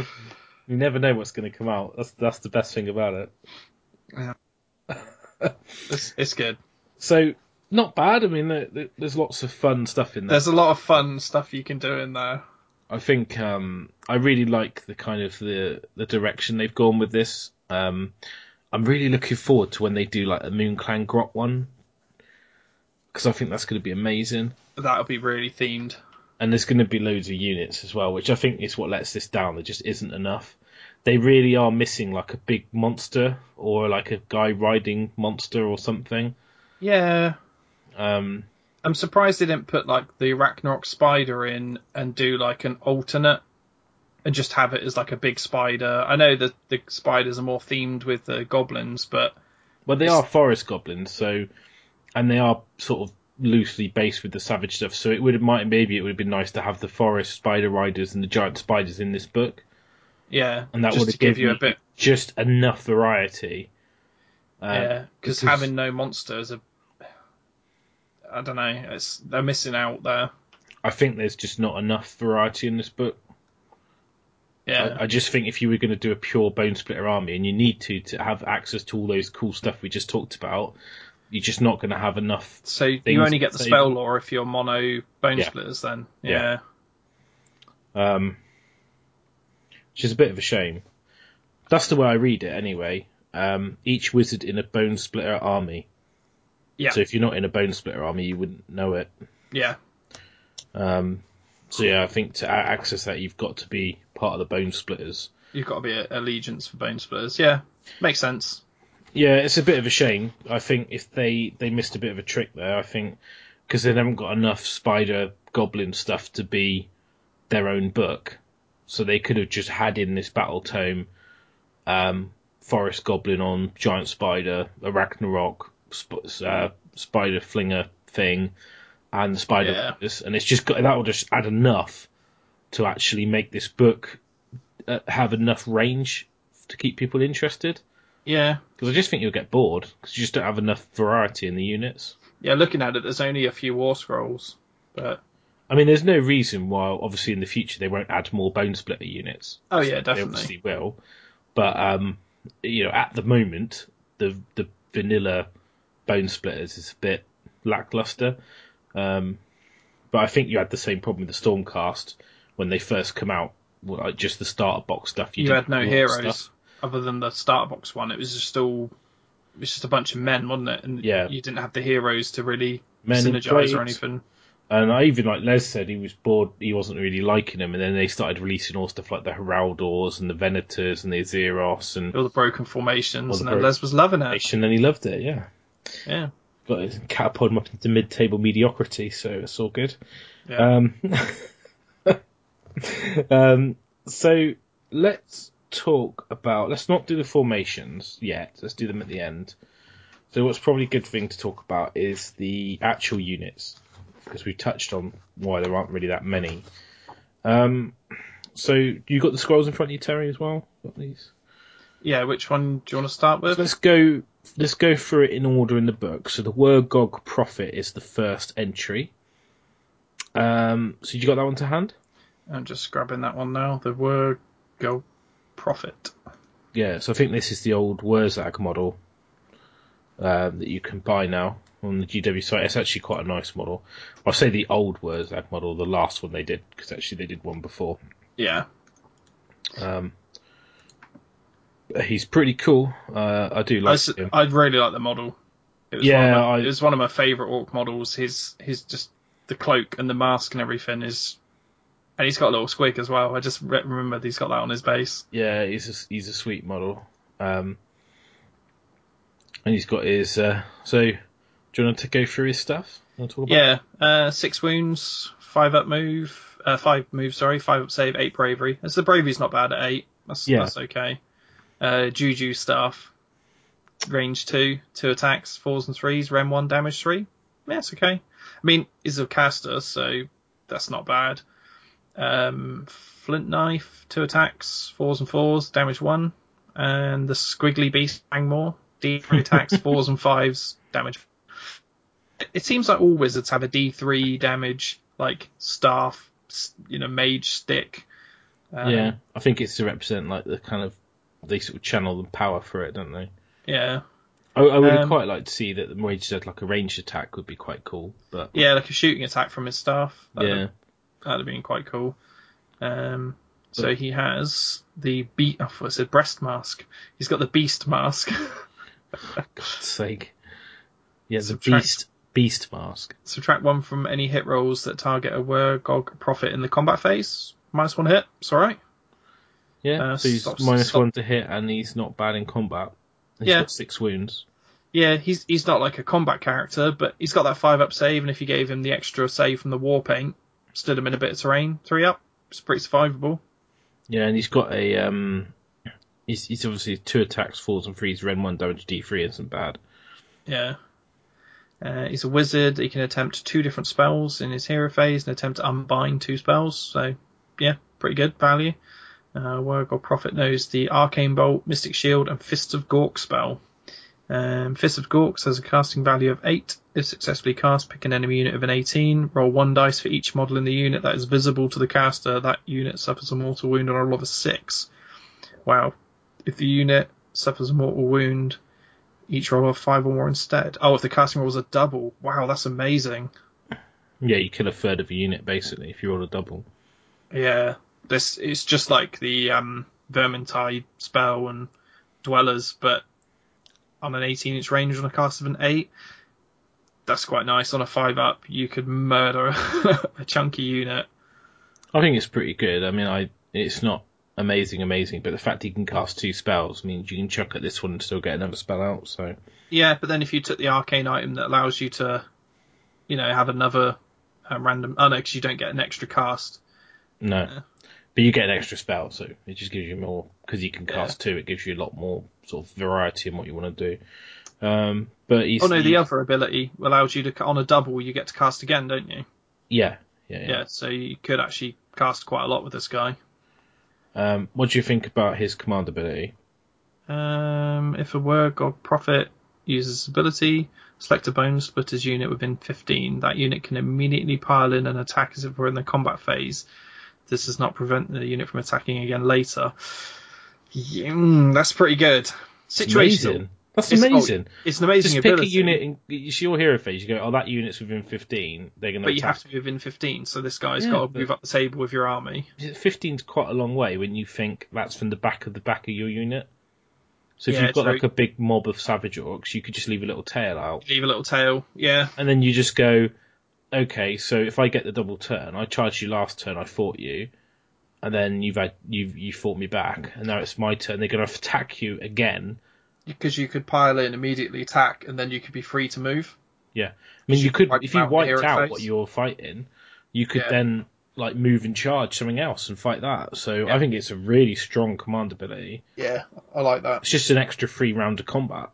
You never know what's going to come out. That's that's the best thing about it. It's, it's good. So not bad. I mean, there, there- there's lots of fun stuff in there. There's a lot of fun stuff you can do in there. I think um, I really like the kind of the the direction they've gone with this. Um, I'm really looking forward to when they do like a Moon Clan Grot one because I think that's going to be amazing. That'll be really themed. and there's going to be loads of units as well, which I think is what lets this down. There just isn't enough. They really are missing like a big monster or like a guy riding monster or something. Yeah. Um, I'm surprised they didn't put like the Arachnarok spider in and do like an alternate and just have it as like a big spider. I know that the spiders are more themed with the goblins, but well, they are forest goblins, so and they are sort of loosely based with the savage stuff. So it would have might maybe it would have been nice to have the forest spider riders and the giant spiders in this book, yeah, and that would give you a bit. just enough variety. Um, yeah, because having no monsters, are, I don't know, it's they're missing out there. I think there's just not enough variety in this book. Yeah, I, I just think if you were going to do a pure bone splitter army and you need to to have access to all those cool stuff we just talked about, you're just not going to have enough. so you only get the spell lore if you're mono bone Yeah. splitters. Then Yeah. yeah. Um, which is a bit of a shame. That's the way I read it anyway. Um, each wizard in a bone splitter army. Yeah. So if you're not in a bone splitter army, you wouldn't know it. yeah. Um, so yeah, I think to access that, you've got to be part of the bone splitters. You've got to be a allegiance for bone splitters. Yeah, makes sense. Yeah, it's a bit of a shame. I think if they they missed a bit of a trick there, I think because they haven't got enough spider goblin stuff to be their own book, so they could have just had in this battle tome, um, forest goblin on giant spider, a Arachnarok sp- uh, spider flinger thing, and the spider Yeah. and it's just got that will just add enough to actually make this book uh, have enough range to keep people interested. Yeah, Because I just think you'll get bored because you just don't have enough variety in the units. yeah. Looking at it, there's only a few war scrolls, but I mean, there's no reason why, obviously, in the future they won't add more bone splitter units. oh yeah, definitely. They obviously will, but um, you know, at the moment, the the vanilla bone splitters is a bit lackluster. Um, but I think you had the same problem with the Stormcast, when they first come out, like just the starter box stuff. You, didn't had no have a lot of heroes stuff. other than the starter box one. It was just all. It was just a bunch of men, wasn't it? And Yeah. you didn't have the heroes to really Men synergize or anything. And I even like Les said he was bored. He wasn't really liking them, and then they started releasing all stuff like the Heraldors and the Venators and the Azyros and All the broken formations, All the and then broken Les was loving it. and then he loved it. Yeah, Yeah. got his catapult him up into mid-table mediocrity, so it's all good. Yeah. Um, um, so let's talk about. Let's not do the formations yet. Let's do them at the end. So what's probably a good thing to talk about is the actual units because we've touched on why there aren't really that many. Um, so you got the scrolls in front of you, Terry, as well. Got these. Yeah, which one do you want to start with? So let's go. Let's go through it in order in the book. So the Wurrgog Prophet is the first entry. Um, so you got that one to hand? I'm just grabbing that one now. The word go profit. Yeah. So I think this is the old Wurrzag model um, that you can buy now on the GW site. It's actually quite a nice model. I'll say the old Wurrzag model, the last one they did, because actually they did one before. Yeah. Um, he's pretty cool. Uh, I do like s- him. I really like the model. It was Yeah, one of my, I- it was one of my favourite orc models. His his just the cloak and the mask and everything is, and he's got a little squig as well. I just re- remembered he's got that on his base. Yeah, he's a, he's a sweet model. Um, and he's got his. Uh, so, do you want to go through his stuff? Wanna talk about Yeah, uh, six wounds, five up move, uh, five move, sorry, five up save, eight bravery. As the bravery's not bad at eight. That's Yeah. that's okay. Uh, Juju staff, range two, two attacks, fours and threes, rem one, damage three. Yeah, it's okay. I mean, he's a caster, so that's not bad. Um, flint knife, two attacks, fours and fours, damage one, and the squiggly beast bang more, D three attacks, fours and fives, damage it seems like all wizards have a D3 damage, like staff, you know, mage stick. Um, Yeah, I think it's to represent like the kind of they sort of channel the power for it, don't they? Yeah. I, I would Um, quite like to see that the mage had like a ranged attack would be quite cool, but Yeah, like a shooting attack from his staff. That'd, yeah, have, that'd have been quite cool. Um, so he has the beat. Oh, I said breast mask. He's got the beast mask. God's sake, yeah, the Subtract- beast beast mask. Subtract one from any hit rolls that target a Wurrgog prophet in the combat phase. Minus one hit. It's all right. Yeah, Uh, so he's stop- minus stop. one to hit, and he's not bad in combat. He's Yeah. got six wounds. Yeah, he's he's not like a combat character, but he's got that five up save, and if you gave him the extra save from the war paint, stood him in a bit of terrain, three up, it's pretty survivable. Yeah, and he's got a um, he's he's obviously two attacks, fours and threes, Ren one damage D three isn't bad. Yeah. Uh, he's a wizard. He can attempt two different spells in his hero phase and attempt to unbind two spells. So, yeah, pretty good value. Uh, Wurrgog Prophet knows the Arcane Bolt, Mystic Shield, and Fists of Gork spell. Um, of Gorks has a casting value of 8. If successfully cast, pick an enemy unit of an 18. Roll 1 dice for each model in the unit that is visible to the caster. That unit suffers a mortal wound on a roll of a 6. Wow. If the unit suffers a mortal wound, each roll of 5 or more instead. Oh, if the casting roll is a double. Wow, that's amazing. Yeah, you kill a third of a unit basically if you roll a double. Yeah. This it's just like the um, Vermintide spell and Dwellers, but on an 18 inch range on a cast of an 8. That's quite nice. On a 5 up, you could murder a chunky unit. I think it's pretty good. I mean, I it's not amazing, amazing, but the fact he can cast two spells means you can chuck at this one and still get another spell out. So Yeah, but then if you took the arcane item that allows you to, you know, have another uh, random. Oh no, because you don't get an extra cast. no, Yeah. but you get an extra spell, so it just gives you more because you can cast two. It gives you a lot more sort of variety in what you want to do. Um, but Oh no, the other ability allows you to on a double you get to cast again, don't you? yeah, yeah, yeah. Yeah, so you could actually cast quite a lot with this guy. Um, what do you think about his command ability? Um, if a Wurrgog Prophet uses ability, select a bone splitter's unit within 15. That unit can immediately pile in and attack as if we're in the combat phase. This does not prevent the unit from attacking again later. Yeah, mm, that's pretty good. Situational. That's It's- oh, amazing. It's an amazing Just pick ability. a unit and it's your hero phase. You go, oh, that unit's within 15. They're going to. but you have to be within 15, so this guy's Yeah, got to move up the table with your army. 15's quite a long way when you think that's from the back of the back of your unit. So if Yeah, you've got true. like a big mob of savage orcs, you could just leave a little tail out, Leave a little tail. Yeah, and then you just go, okay, so if I get the double turn, I charged you last turn, I fought you, and then you've had you you fought me back, and now it's my turn. They're going to attack you again. Because you could pile in, immediately attack, and then you could be free to move. Yeah, I mean, You you could if you wiped out phase. what you're fighting, you could Yeah. then like move and charge something else and fight that. So Yeah. I think it's a really strong command ability. Yeah, I like that. It's just an extra free round of combat,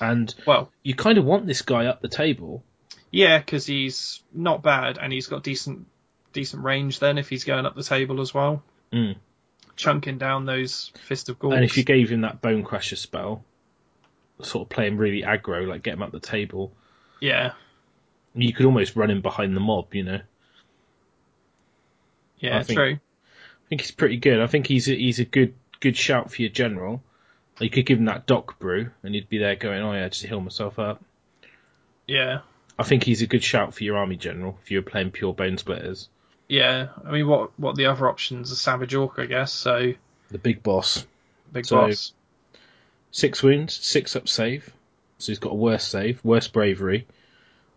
and Well, you kind of want this guy up the table. yeah, because he's not bad, and he's got decent decent range. Then if he's going up the table as well, Mm. chunking down those fist of Gauls. And if you gave him that Bone Crusher spell, sort of play him really aggro, like get him up the table, yeah, you could almost run him behind the mob. You know, yeah, I think- true. I think he's pretty good. I think he's a, he's a good good shout for your general. You could give him that Doc Brew, and he'd be there going, "Oh yeah, just heal myself up." Yeah, I think he's a good shout for your army general if you're playing pure Bone Splitters. yeah. I mean, what what the other options? A Savage Orc, I guess. So The big boss, big So- boss. Six wounds, six up save, so he's got a worse save, worse bravery,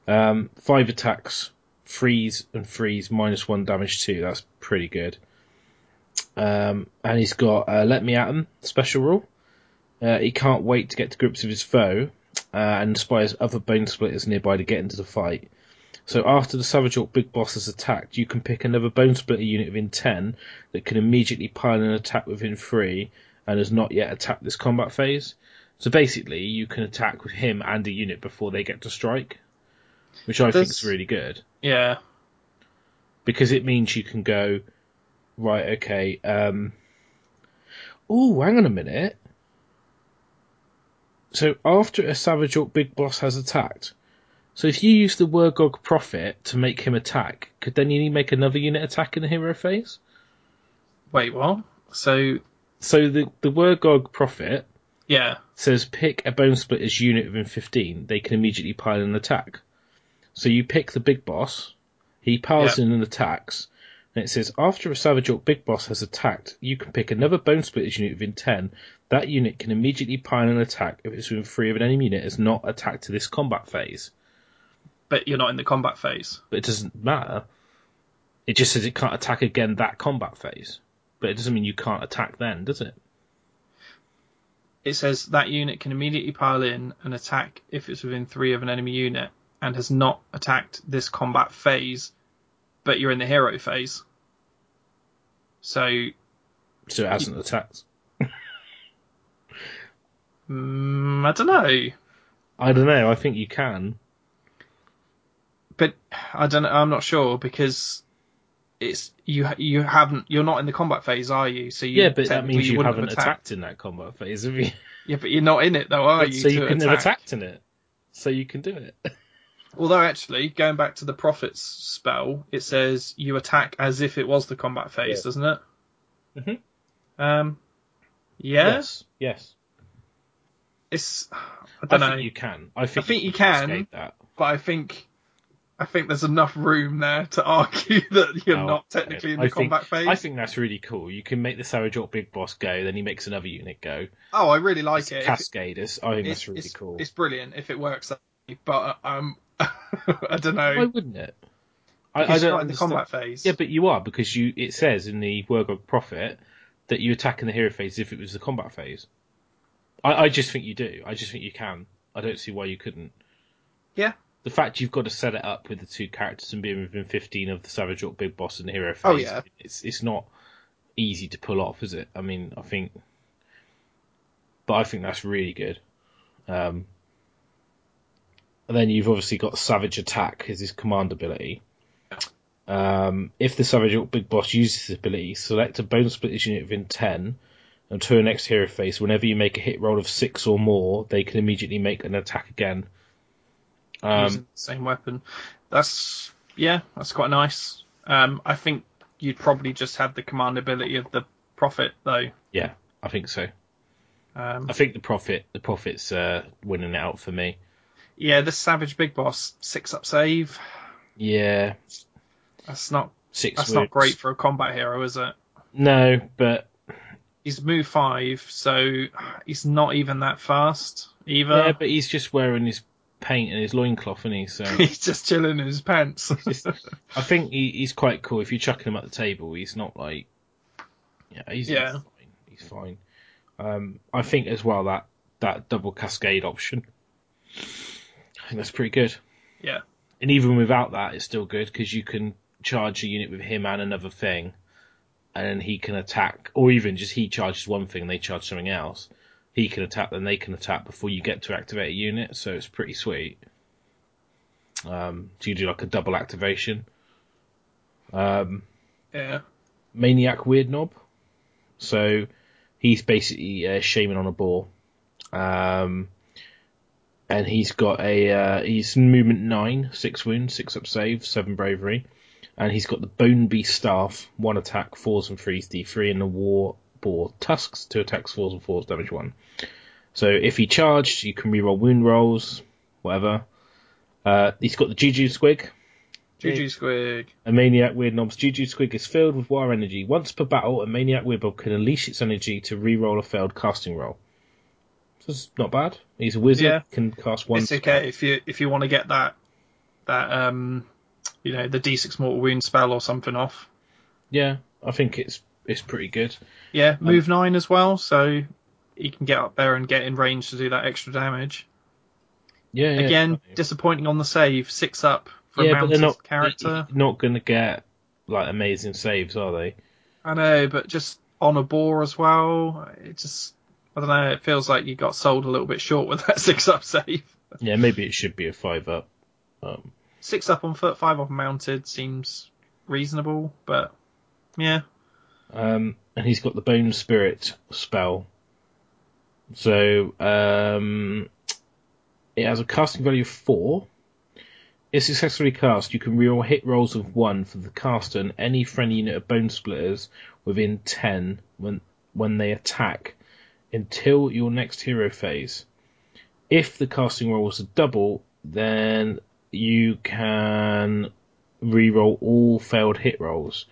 um, five attacks, freeze and freeze minus one damage too. That's pretty good. Um, and he's got uh, let me at him special rule. Uh, he can't wait to get to grips with his foe, uh, and inspires other bone splitters nearby to get into the fight. So after the Savage Orc Big Boss is attacked, you can pick another Bone Splitter unit within 10 that can immediately pile an attack within 3 and has not yet attacked this combat phase. So basically, you can attack with him and a unit before they get to strike, which I think is really good Yeah, because it means you can go right. Okay. Um, oh, hang on a minute. So after a Savage Orc Big Boss has attacked, so if you use the Wurrgog Prophet to make him attack, could then you make another unit attack in the hero phase? wait, what? So So the the Wurrgog Prophet yeah, says pick a Bone Splitters unit within 15, they can immediately pile an attack. So you pick the big boss, he piles in and attacks, and it says after a Savage Orc big boss has attacked, you can pick another Bone Splitters unit within 10. That unit can immediately pile an attack if it's within 3 of an enemy unit has not attacked to this combat phase. but you're not in the combat phase. But it doesn't matter. It just says it can't attack again that combat phase. But it doesn't mean you can't attack then, does it? It says that unit can immediately pile in and attack if it's within three of an enemy unit and has not attacked this combat phase, but you're in the hero phase. So So it hasn't attacked. mm, I don't know, I don't know, I think you can. but I don't. know, I'm not sure because it's you. You haven't. You're not in the combat phase, are you? So you, Yeah, but that means you, wouldn't haven't have attacked. in that combat phase, have you? Yeah, but you're not in it though, are you? so you to couldn't have attacked in it. So you can do it. Although actually, going back to the prophets spell, it says you attack as if it was the combat phase, Yeah. doesn't it? Mhm. Um. Yeah, Yes. Yes. it's. I I don't think know, you can. I think, think you can can. that. but I think. I think there's enough room there to argue that you're Oh, not technically in I the think- combat phase. I think that's really cool. You can make the Orc Big Boss go, then he makes another unit go. oh, I really like It's it. It's, I think it's, that's really it's, cool. It's brilliant if it works, that way, but um, I don't know. Why wouldn't it? I, I don't not in the understand. combat phase. Yeah, but you are because you. It says in the Wurrgog Prophet that you attack in the hero phase if it was the combat phase. I, I just think you do. I just think you can. I don't see why you couldn't. Yeah. The fact you've got to set it up with the two characters and being within 15 of the Savage Orc Big Boss and the hero phase. Oh, yeah. It's it's not easy to pull off, is it? I mean, I think, but I think that's really good. Um, and then you've obviously got Savage Attack as his command ability. Um, if the Savage Orc Big Boss uses this ability, select a Bone Splitters unit within 10 and to the next hero phase. Whenever you make a hit roll of 6 or more, they can immediately make an attack again. Um, using the same weapon. That's yeah, that's quite nice. Um, I think you'd probably just have the command ability of the prophet though. yeah, I think so. Um, I think the profit the profit's uh, winning it out for me. yeah, this Savage Big Boss six up save. Yeah, That's not six. that's not great for a combat hero, is it? No, but He's move five, so he's not even that fast either. yeah, but he's just wearing his paint and his loincloth, isn't he? So he's just chilling in his pants. I think he, he's quite cool. If you're chucking him at the table, he's not like yeah, he's, Yeah. he's fine. He's fine. Um, I think as well that that double cascade option, I think that's pretty good. yeah, And even without that, it's still good because you can charge a unit with him and another thing, and he can attack, or even just he charges one thing and they charge something else. He can attack, then they can attack before you get to activate a unit, so it's pretty sweet. Um, so you do like a double activation. Um, yeah, Maniak Weirdnob. So he's basically a shaman on a boar. Um, and he's got a uh, he's movement nine, six wounds, six up save, seven bravery, and he's got the Bone Beast staff, one attack, fours and threes, d three, and the War Boar tusks, to attacks, fours and fours, damage one. So if he charged, you can reroll wound rolls, whatever. Uh, he's got the Juju Squig, Juju Squig. a Maniak Weirdnob's Juju Squig is filled with War Energy. Once per battle, a Maniak Weirdnob can unleash its energy to re-roll a failed casting roll. So it's not bad. He's a wizard, Yeah. can cast one. It's okay if you if you want to get that that um you know the D6 mortal wound spell or something off. Yeah, I think it's it's pretty good. Yeah, move nine as well, so he can get up there and get in range to do that extra damage. Yeah, yeah. Again, disappointing on the save, six up for a yeah, but mounted they're not character. not going to get like amazing saves, are they? I know, but just on a boar as well, it just I don't know. It feels like you got sold a little bit short with that six up save. Yeah, maybe it should be a five up. Um, Six up on foot, five up mounted seems reasonable, but yeah, Um, and he's got the Bone Spirit spell. So um, it has a casting value of four. If successfully cast, you can reroll hit rolls of one for the caster and any friendly unit of Bone Splitters within ten when when they attack until your next hero phase. If the casting roll was a double, then you can reroll all failed hit rolls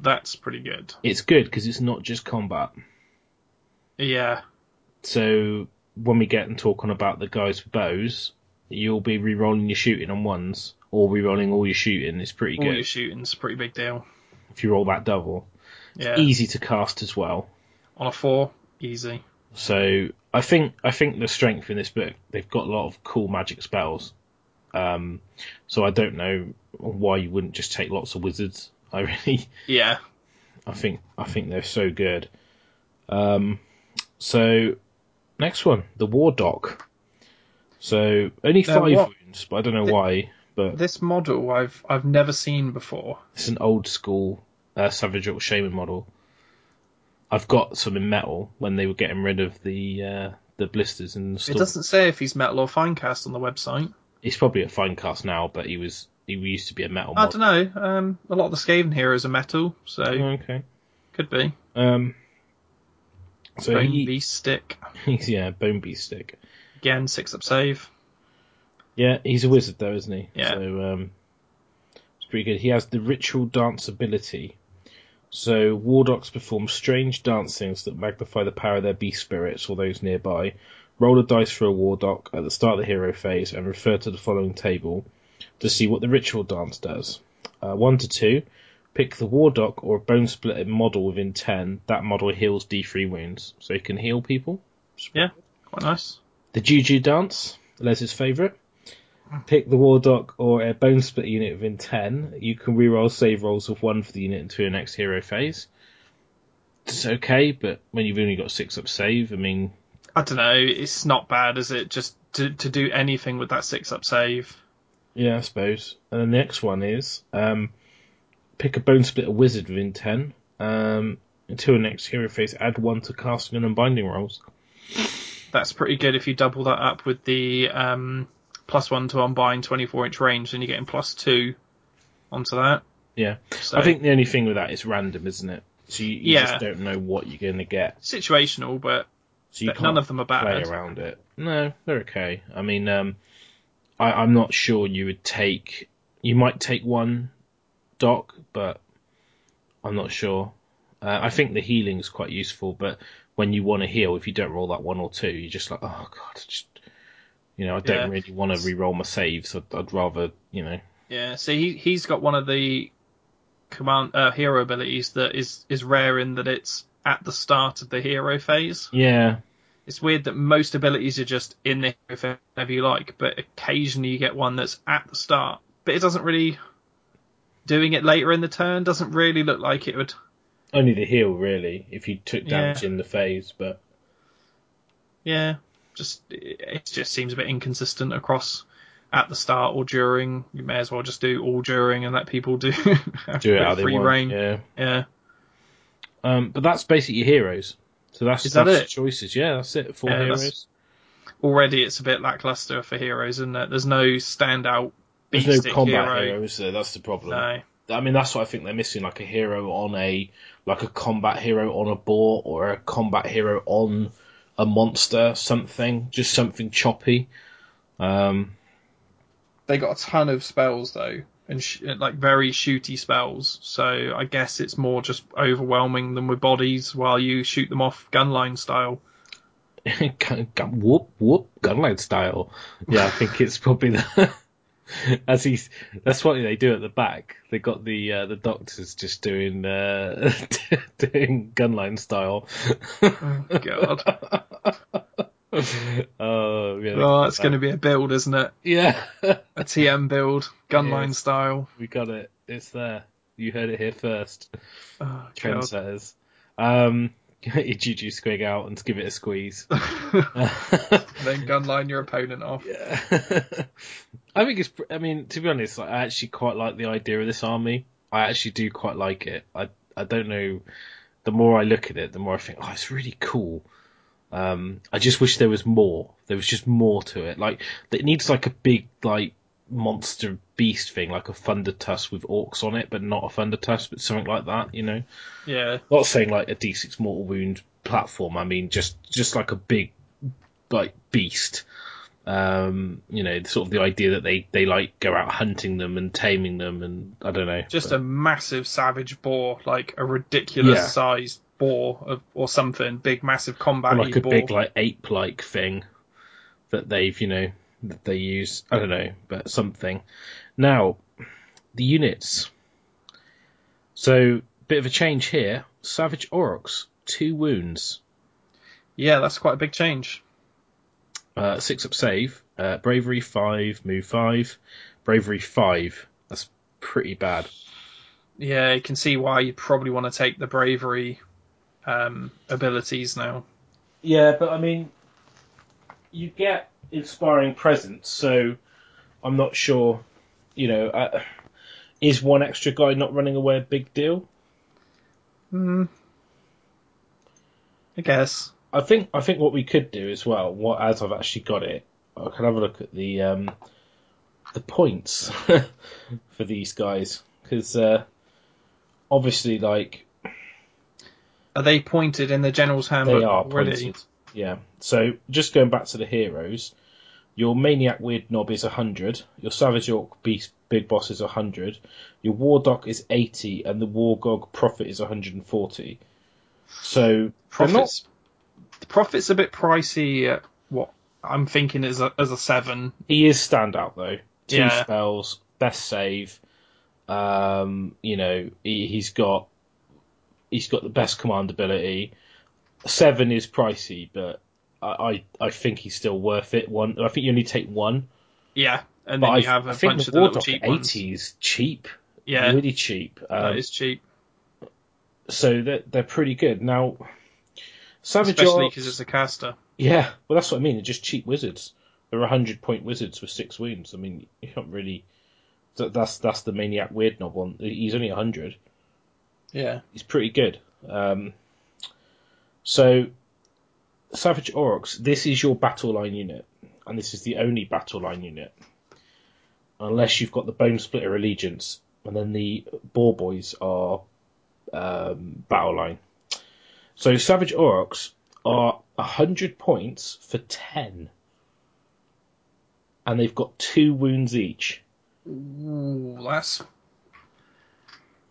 that's pretty good. it's good because it's not just combat. Yeah, So when we get and talk on about the guys with bows, you'll be re-rolling your shooting on ones or re-rolling all your shooting. It's pretty all good your shooting's a pretty big deal. if you roll that double. Yeah, Easy to cast as well. on a four, easy. So I think I think the strength in this book they've got a lot of cool magic spells. Um, so I don't know why you wouldn't just take lots of wizards. I really Yeah, I think I think they're so good. Um, so next one, the Wardokk. So only five what- wounds, but I don't know why. But this model I've I've never seen before. it's an old school uh, Savage Orc Shaman model. I've got some in metal when they were getting rid of the uh, the blisters and stuff. It doesn't say if he's metal or finecast on the website. He's probably a fine cast now, but he was he used to be a metal I don't know. Um, a lot of the Skaven heroes are metal, so Okay. could be. Um. So Bone he, Beast stick he's yeah, bone beast stick. again, six up save. Yeah, he's a wizard though, isn't he? Yeah. So um, it's pretty good. He has the ritual dance ability. So Wardokks perform strange dancings that magnify the power of their beast spirits or those nearby. Roll a dice for a Wardokk at the start of the hero phase and refer to the following table to see what the ritual dance does. Uh, one to two. Pick the Wardokk or a Bone Splitter model within ten. That model heals D3 wounds, so he can heal people. Yeah, quite nice. The Juju Dance, Les's favourite. Pick the Wardokk or a Bone Split unit within 10. You can reroll save rolls of 1 for the unit into your next hero phase. It's okay, but when you've only got 6 up save, I mean, I don't know. It's not bad, is it? Just to to do anything with that six up save. Yeah, I suppose. And the next one is um, pick a Bone Splitter Wizard within 10. Um, until your next hero phase, add 1 to casting and unbinding rolls. That's pretty good if you double that up with the um, plus one to unbind 24 inch range, then you're getting plus two onto that. Yeah. So I think the only thing with that is random, isn't it? So you, you Yeah. just don't know what you're going to get. situational, but So you But can't none of them are bad. play around it. No, they're okay. I mean, um, I, I'm not sure you would take. You might take one doc, but I'm not sure. Uh, I think the healing is quite useful, but when you want to heal, if you don't roll that one or two, you're just like, oh god, just you know, I don't Yeah. really want to re-roll my saves. I'd, I'd rather, you know, Yeah, so he he's got one of the command uh, hero abilities that is is rare in that it's at the start of the hero phase. yeah, It's weird that most abilities are just in the hero phase whenever you like, but occasionally you get one that's at the start. But it doesn't really doing it later in the turn doesn't really look like it would. only the heal really. If you took damage Yeah. in the phase, but Yeah, just it just seems a bit inconsistent across at the start or during. You may as well just do all during and let people do do it bit of they free reign. Yeah. yeah. Um, but that's basically your heroes. So that's Is that that's it? choices. Yeah, that's it. Four Yeah, heroes. already it's a bit lackluster for heroes, isn't it? There's no standout There's beast no combat hero. heroes there. That's the problem. No. I mean, that's what I think they're missing, like a hero on a, like a combat hero on a boar or a combat hero on a monster, something, just something choppy. Um, They got a ton of spells though, and sh- like very shooty spells. So I guess it's more just overwhelming them with bodies while you shoot them off gunline style. gun, whoop whoop, gunlight style. Yeah, I think it's probably the. As he's, that's what they do at the back. They got the uh, the doctors just doing uh, doing gunline style. Oh god. oh yeah, oh, that's going to be a build, isn't it? yeah. A TM build, gunline Yes. style. We got it. It's there. You heard it here first. Oh. Trendsetters. Um, get your Juju Squig out and give it a squeeze. then gunline your opponent off. yeah. I think it's. I mean, to be honest, I actually quite like the idea of this army. I actually do quite like it. I I don't know. The more I look at it, the more I think, oh, it's really cool. Um, I just wish there was more. There was just more to it. Like it needs like a big like monster beast thing, like a thunder tusk with orcs on it, but not a thunder tusk, but something like that. You know, Yeah. not saying like a D6 mortal wound platform. I mean just just like a big like beast. Um, you know, sort of the idea that they they like go out hunting them and taming them, and I don't know. Just but- a massive savage boar, like a ridiculous Yeah. sized boar of, or something, big massive combat like a boar. big like ape like thing that they've you know that they use. I don't know but something. Now the units. So bit of a change here. Savage Orcs two wounds. Yeah, that's quite a big change. uh, six up save. Uh, bravery five move five. Bravery five. That's pretty bad. Yeah, you can see why you'd probably want to take the bravery um, abilities now. Yeah, but I mean, you get inspiring presence, so I'm not sure. You know, uh, is one extra guy not running away a big deal? Hmm. I guess. I think I think what we could do as well, what as I've actually got it, I can have a look at the um, the points for these guys because uh, obviously, like Are they pointed in the general's handbook They are already? pointed. Yeah. So just going back to the heroes, your Maniak Weirdnob is hundred. Your savage orc beast big boss is hundred. Your Wardokk is eighty, and the Wurrgog prophet is hundred and forty. So not. Profits. The profit's a bit pricey. At what I'm thinking is a as a seven. He is standout though. Two Yeah. spells, best save. Um, you know, he, he's got he's got the best command ability. Seven is pricey, but I, I, I think he's still worth it. One, I think you only take one. Yeah, and But then I, you have a I think bunch the of the cheap at ones. 80 is cheap. Yeah, Really cheap. that Um, is cheap, so they're, they're pretty good. Now, Savage especially because it's a caster. Yeah, well, that's what I mean. They're just cheap wizards. They're a hundred point wizards with six wounds. I mean, you can't really. that- That's that's the Maniak Weirdnob one. He's only a hundred. Yeah, He's pretty good. Um, so, Savage Orcs, this is your battle line unit, and this is the only battle line unit, unless you've got the Bone Splitter Allegiance, and then the Boar Boys are um, battle line. So, Savage Orcs are 100 points for 10. And they've got two wounds each. Ooh, that's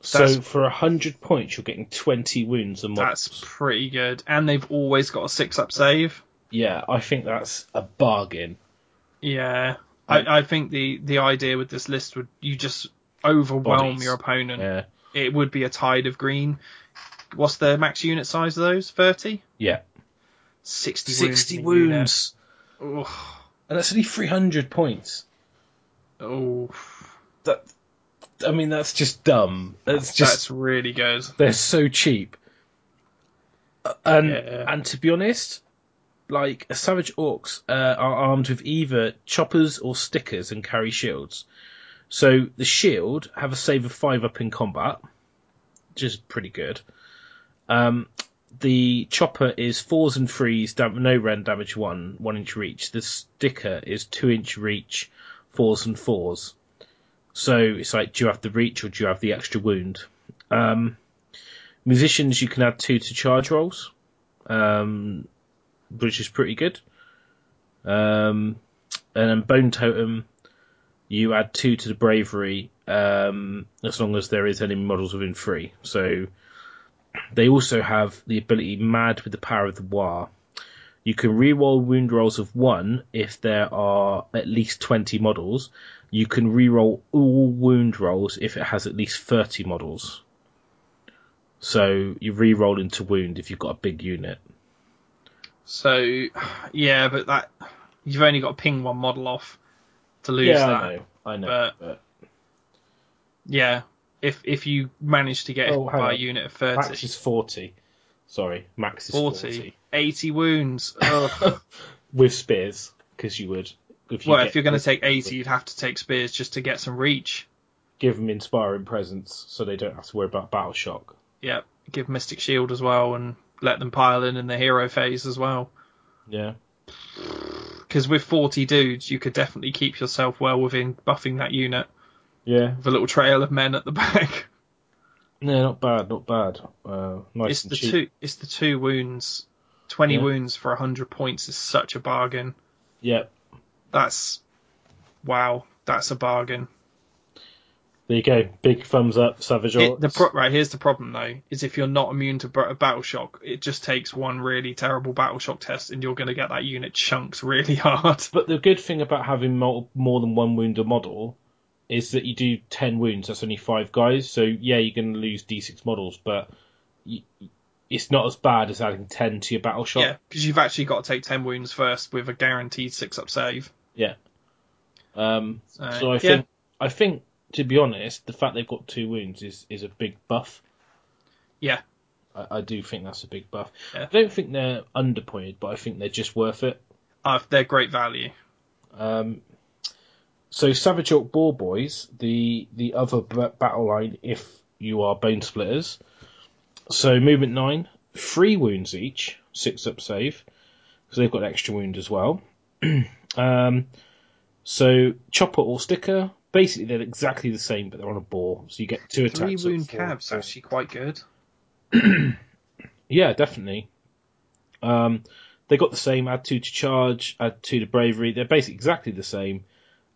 So for 100 points, you're getting 20 wounds a month. that's pretty good. And they've always got a six up save. Yeah, I think that's a bargain. Yeah. I, I think the, the idea with this list would you just overwhelm Bodies. your opponent. Yeah. It would be a tide of green. What's the max unit size of those? 30? Yeah. 60 wounds. 60 in a unit. wounds. And that's only 300 points. Oh, That, I mean, that's just dumb. It's just that's really good. they're so cheap. Uh, And Yeah. and to be honest, like Savage Orcs uh, are armed with either choppers or stickers and carry shields. So the shield have a save of five up in combat, which is pretty good. Um, the chopper is fours and threes, dam- no rend damage one, one inch reach. The sticker is two inch reach, fours and fours. So it's like, do you have the reach or do you have the extra wound? Um, musicians, you can add two to charge rolls, um, which is pretty good. Um, and then bone totem, you add two to the bravery, um, as long as there is any models within three. So they also have the ability mad with the power of the war. You can reroll wound rolls of one if there are at least 20 models. You can reroll all wound rolls if it has at least 30 models. So you re-roll into wound if you've got a big unit. So, yeah, but that you've only got to ping one model off to lose yeah, that. I know, I know. But- but Yeah, if if you manage to get Oh, by a unit of 30, max is 40. Sorry, max is 40. 40, 80 wounds. Ugh. With spears, because you would. If you well, get- if you're going to take 80, you'd have to take spears just to get some reach. give them inspiring presence so they don't have to worry about battle shock. Yeah, give Mystic Shield as well and let them pile in in the hero phase as well. Yeah. Because with 40 dudes, you could definitely keep yourself well within buffing that unit Yeah. with a little trail of men at the back. No, not bad, not bad. Uh, nice it's the cheap. two. It's the two wounds. 20 Yeah. wounds for 100 points is such a bargain. Yeah. That's wow. That's a bargain. There you go. Big thumbs up, Savage It, the pro- right here's the problem though: is if you're not immune to b- battle shock, it just takes one really terrible battle shock test, and you're going to get that unit chunks really hard. But the good thing about having mul- more than one wound a model is that you do 10 wounds. That's only five guys. So, yeah, you're going to lose d6 models, but y it's not as bad as adding 10 to your battle shot. Yeah, because you've actually got to take 10 wounds first with a guaranteed six up save. Um, So, so I yeah. think, I think, to be honest, the fact they've got two wounds is, is a big buff. Yeah. I, I do think that's a big buff. Yeah. I don't think they're underpointed, but I think they're just worth it. Uh, they're great value. Um, so Savage Orc Boar Boys, the the other b- battle line, if you are Bone Splitters. So movement nine, three wounds each, six up save, because they've got extra wound as well. um, so chopper or sticker, basically they're exactly the same, but they're on a ball, so you get two attacks. Three wound cabs actually quite good. Yeah, definitely. Um, they got the same. Add two to charge. Add two to bravery. They're basically exactly the same,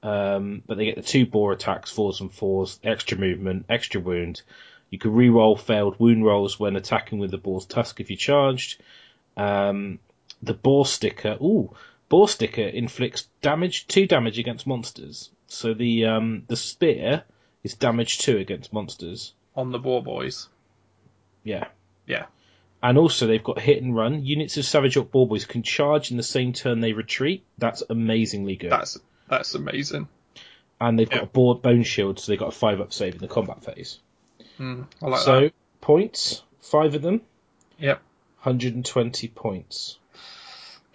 um, but they get the two boar attacks, fours and fours, extra movement, extra wound. You can re-roll failed wound rolls when attacking with the boar's tusk if you charged. Um, the boar sticker. Ooh, boar sticker inflicts damage, two damage against monsters. So the um, the spear is damage two against monsters. On the Boar Boys. Yeah. Yeah. And also, they've got hit and run. Units of Savage Orc Boar Boys can charge in the same turn they retreat. That's amazingly good. That's that's amazing. and they've got a board bone shield, so they've got a five up save in the combat phase. Mm, I like so that. points, five of them, Yep. 120 points.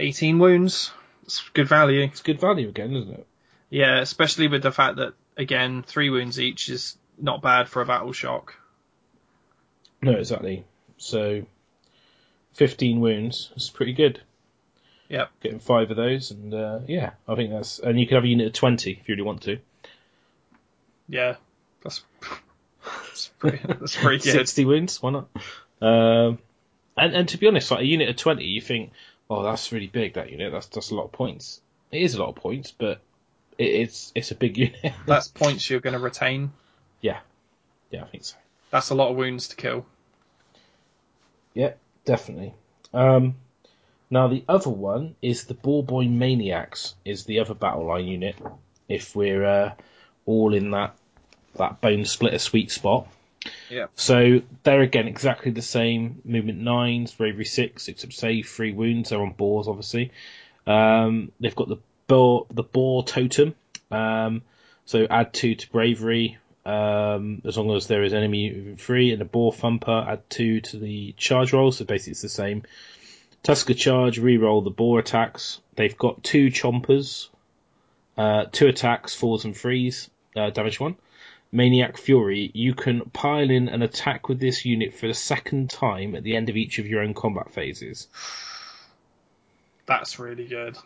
18 wounds. It's good value. It's good value again, isn't it? Yeah, especially with the fact that again, three wounds each is not bad for a battle shock. No, exactly. So 15 wounds. That's pretty good. Yep. Getting five of those, and uh, yeah, I think that's. And you can have a unit of 20 if you really want to. Yeah. That's that's pretty, that's pretty good. 60 wounds, why not? Um, And and to be honest, like a unit of twenty, you think, oh, that's really big. That unit, that's that's a lot of points. It is a lot of points, but it, it's it's a big unit. That's points you're going to retain. yeah, yeah, I think so. That's a lot of wounds to kill. Yeah, definitely. Um, now the other one is the Boarboy Maniacs. Is the other battle line unit. If we're uh, all in that that bone splitter sweet spot. Yeah. So they're again exactly the same. Movement nines, bravery six, except save three wounds. They're on boars, obviously. Um, they've got the boar, the boar totem. Um, so add two to bravery. Um, as long as there is enemy free, and a boar thumper, add two to the charge roll. So basically, it's the same. Tusker charge, re-roll the boar attacks. They've got two chompers, uh, two attacks, fours and threes, uh, damage one. Maniac Fury, you can pile in an attack with this unit for the second time at the end of each of your own combat phases. That's really good.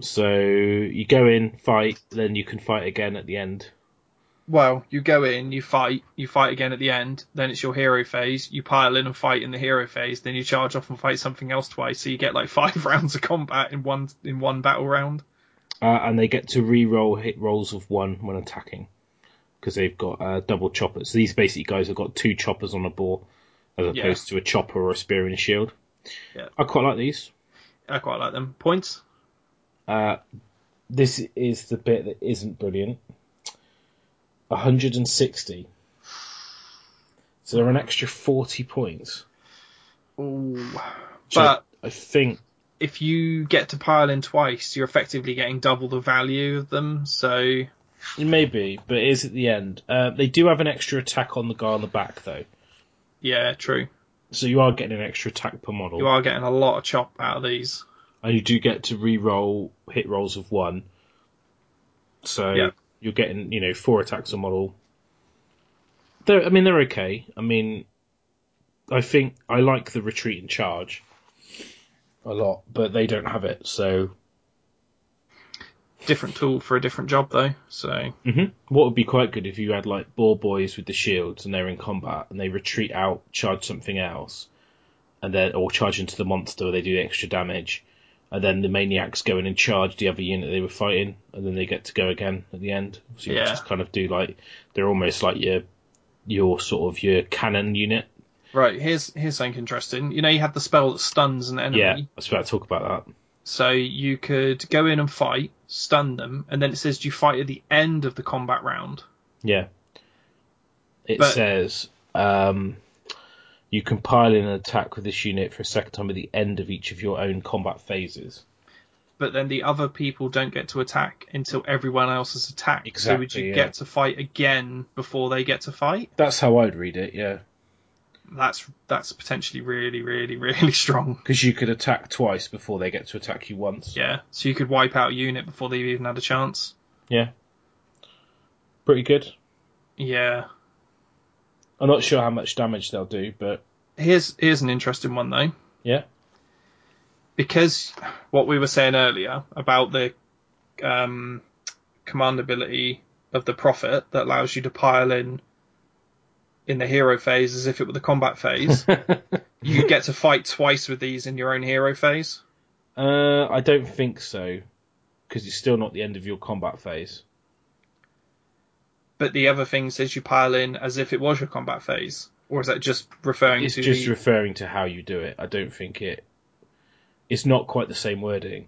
So you go in, fight, then you can fight again at the end. Well, you go in, you fight, you fight again at the end, then it's your hero phase, you pile in and fight in the hero phase, then you charge off and fight something else twice, so you get like five rounds of combat in one in one battle round. Uh, and they get to re-roll hit rolls of one when attacking because they've got uh, double choppers. So these basically guys have got two choppers on a boar as opposed Yeah. to a chopper or a spear and a shield. Yeah. I quite like these. I quite like them. Points? Uh, this is the bit that isn't brilliant. 160. So they're an extra 40 points. Ooh. which I- But I think if you get to pile in twice, you're effectively getting double the value of them, so maybe, but it is at the end. Uh, they do have an extra attack on the guy on the back though, yeah, true. so you are getting an extra attack per model. You are getting a lot of chop out of these. and you do get to re-roll hit rolls of one. So Yeah. You're getting, you know, four attacks a model. They're, I mean, they're okay. I mean, I think I like the retreat and charge a lot, but they don't have it. So Different tool for a different job though, so hmm what would be quite good if you had like boar boys with the shields and they're in combat and they retreat out, charge something else, and then or charge into the monster where they do the extra damage. And then the maniacs go in and charge the other unit they were fighting, and then they get to go again at the end. So you Yeah. just kind of do like they're almost like your your sort of your cannon unit. Right, here's here's something interesting. You know you had the spell that stuns an enemy. Yeah, I was about to talk about that. So you could go in and fight, stun them, and then it says you fight at the end of the combat round. Yeah. It But- says um, you can pile in an attack with this unit for a second time at the end of each of your own combat phases. But then the other people don't get to attack until everyone else has attacked. so would you yeah. get to fight again before they get to fight? That's how I'd read it, yeah. That's that's potentially really, really, really strong. Because you could attack twice before they get to attack you once. Yeah. So you could wipe out a unit before they've even had a chance. Yeah. Pretty good. Yeah. I'm not sure how much damage they'll do, but Here's here's an interesting one though. yeah. because what we were saying earlier about the um, command ability of the prophet that allows you to pile in in the hero phase as if it were the combat phase, you get to fight twice with these in your own hero phase. Uh, I don't think so, because it's still not the end of your combat phase. But the other thing says you pile in as if it was your combat phase, or is that just referring It's to just the... referring to how you do it. I don't think it. It's not quite the same wording,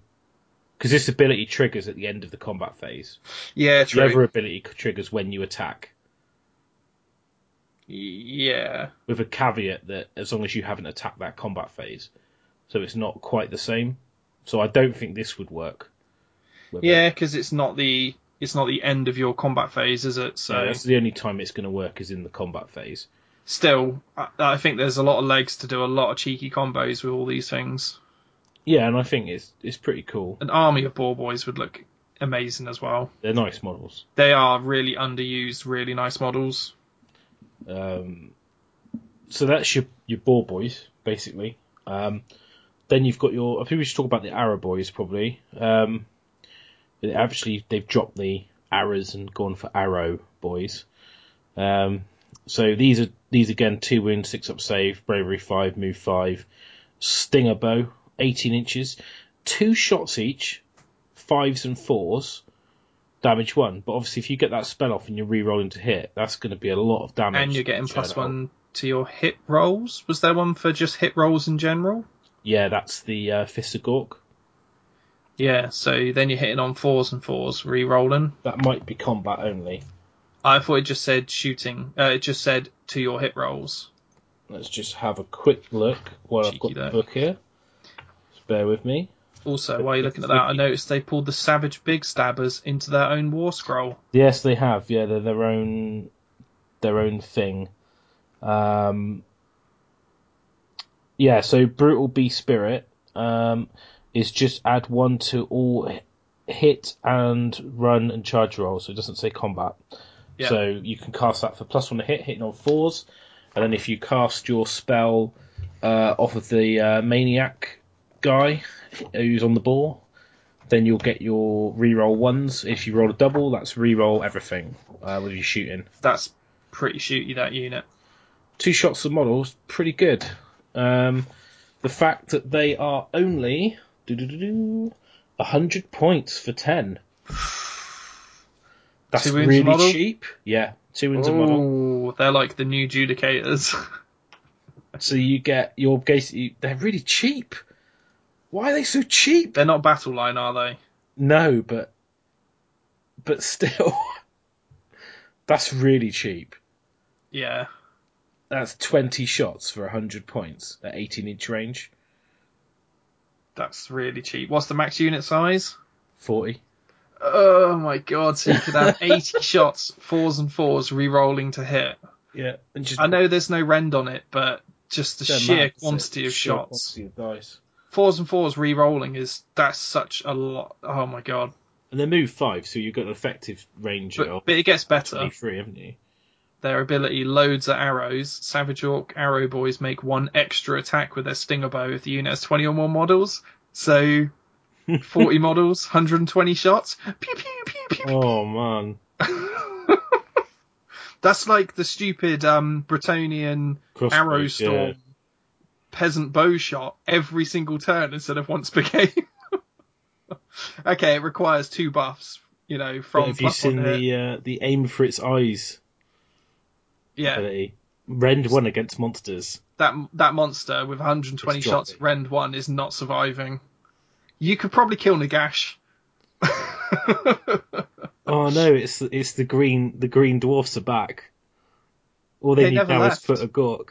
because this ability triggers at the end of the combat phase. yeah, The other ability triggers when you attack, Yeah, with a caveat that as long as you haven't attacked that combat phase, so it's not quite the same. So I don't think this would work. yeah, because it's not the it's not the end of your combat phase, is it? So So that's the only time it's going to work is in the combat phase. still, I, I think there's a lot of legs to do a lot of cheeky combos with all these things. Yeah, and I think it's it's pretty cool. An army of boar boys would look amazing as well. They're nice models. They are really underused, really nice models. Um, so that's your your boar boys basically. Um, then you've got your. I think we should talk about the arrow boys probably. Um, actually, they've dropped the arrows and gone for arrow boys. Um, so these are these again, two wounds, six up save, bravery five, move five, stinger bow, 18 inches, two shots each, fives and fours, damage one. But obviously, if you get that spell off and you're re-rolling to hit, that's going to be a lot of damage. and you're getting plus one to your hit rolls. Was there one for just hit rolls in general? Yeah, that's the uh, Fist of Gork. Yeah, so then you're hitting on fours and fours, re-rolling. That might be combat only. I thought it just said shooting. Uh, it just said to your hit rolls. Let's just have a quick look while I've Cheeky got the book here. Just bear with me. Also, while you're looking at that, I noticed they pulled the Savage Big Stabbers into their own war scroll. Yes, they have. Yeah, they're their own their own thing. Um, yeah, so brutal beast spirit um, is just add one to all hit and run and charge rolls. So it doesn't say combat. Yeah. So you can cast that for plus one to hit, hitting on fours, and then if you cast your spell uh, off of the uh, maniac guy who's on the boar, then you'll get your reroll ones. If you roll a double, that's reroll everything uh, with your shooting. That's pretty shooty, that unit. Two shots of models, pretty good. Um, the fact that they are only 100 points for 10. That's Two really model? cheap. Yeah, two wins a model. They're like the new Judicators. So you get your basically they're really cheap. Why are they so cheap? they're not battle line, are they? No, but but still, that's really cheap. Yeah. That's twenty shots for hundred points at eighteen inch range. That's really cheap. What's the max unit size? Forty. Oh my god, so you could have 80 shots, fours and fours, re-rolling to hit. Yeah, and just I know there's no rend on it, but just the sheer mad, quantity so- of sheer shots. quantity of dice. Fours and fours re-rolling is, that's such a lot. Oh my god. And they move five, so you've got an effective range But, of but it gets better. twenty-three, haven't you? Their ability loads at arrows. Savage Orc arrow boys make one extra attack with their stinger bow if the unit has 20 or more models. So 40 models, 120 shots. Pew pew pew pew. Oh man, That's like the stupid um Bretonnian Crossbow, arrow storm yeah. peasant bow shot every single turn instead of once per game. okay, it requires two buffs, you know, from have you seen the uh, the aim for its eyes yeah, ability? Rend one against monsters. that that monster with 120 It's shots, dropping. rend one is not surviving. You could probably kill Nagash. Oh no, it's it's the green the green dwarfs are back. All they, They need now left. is put a gork.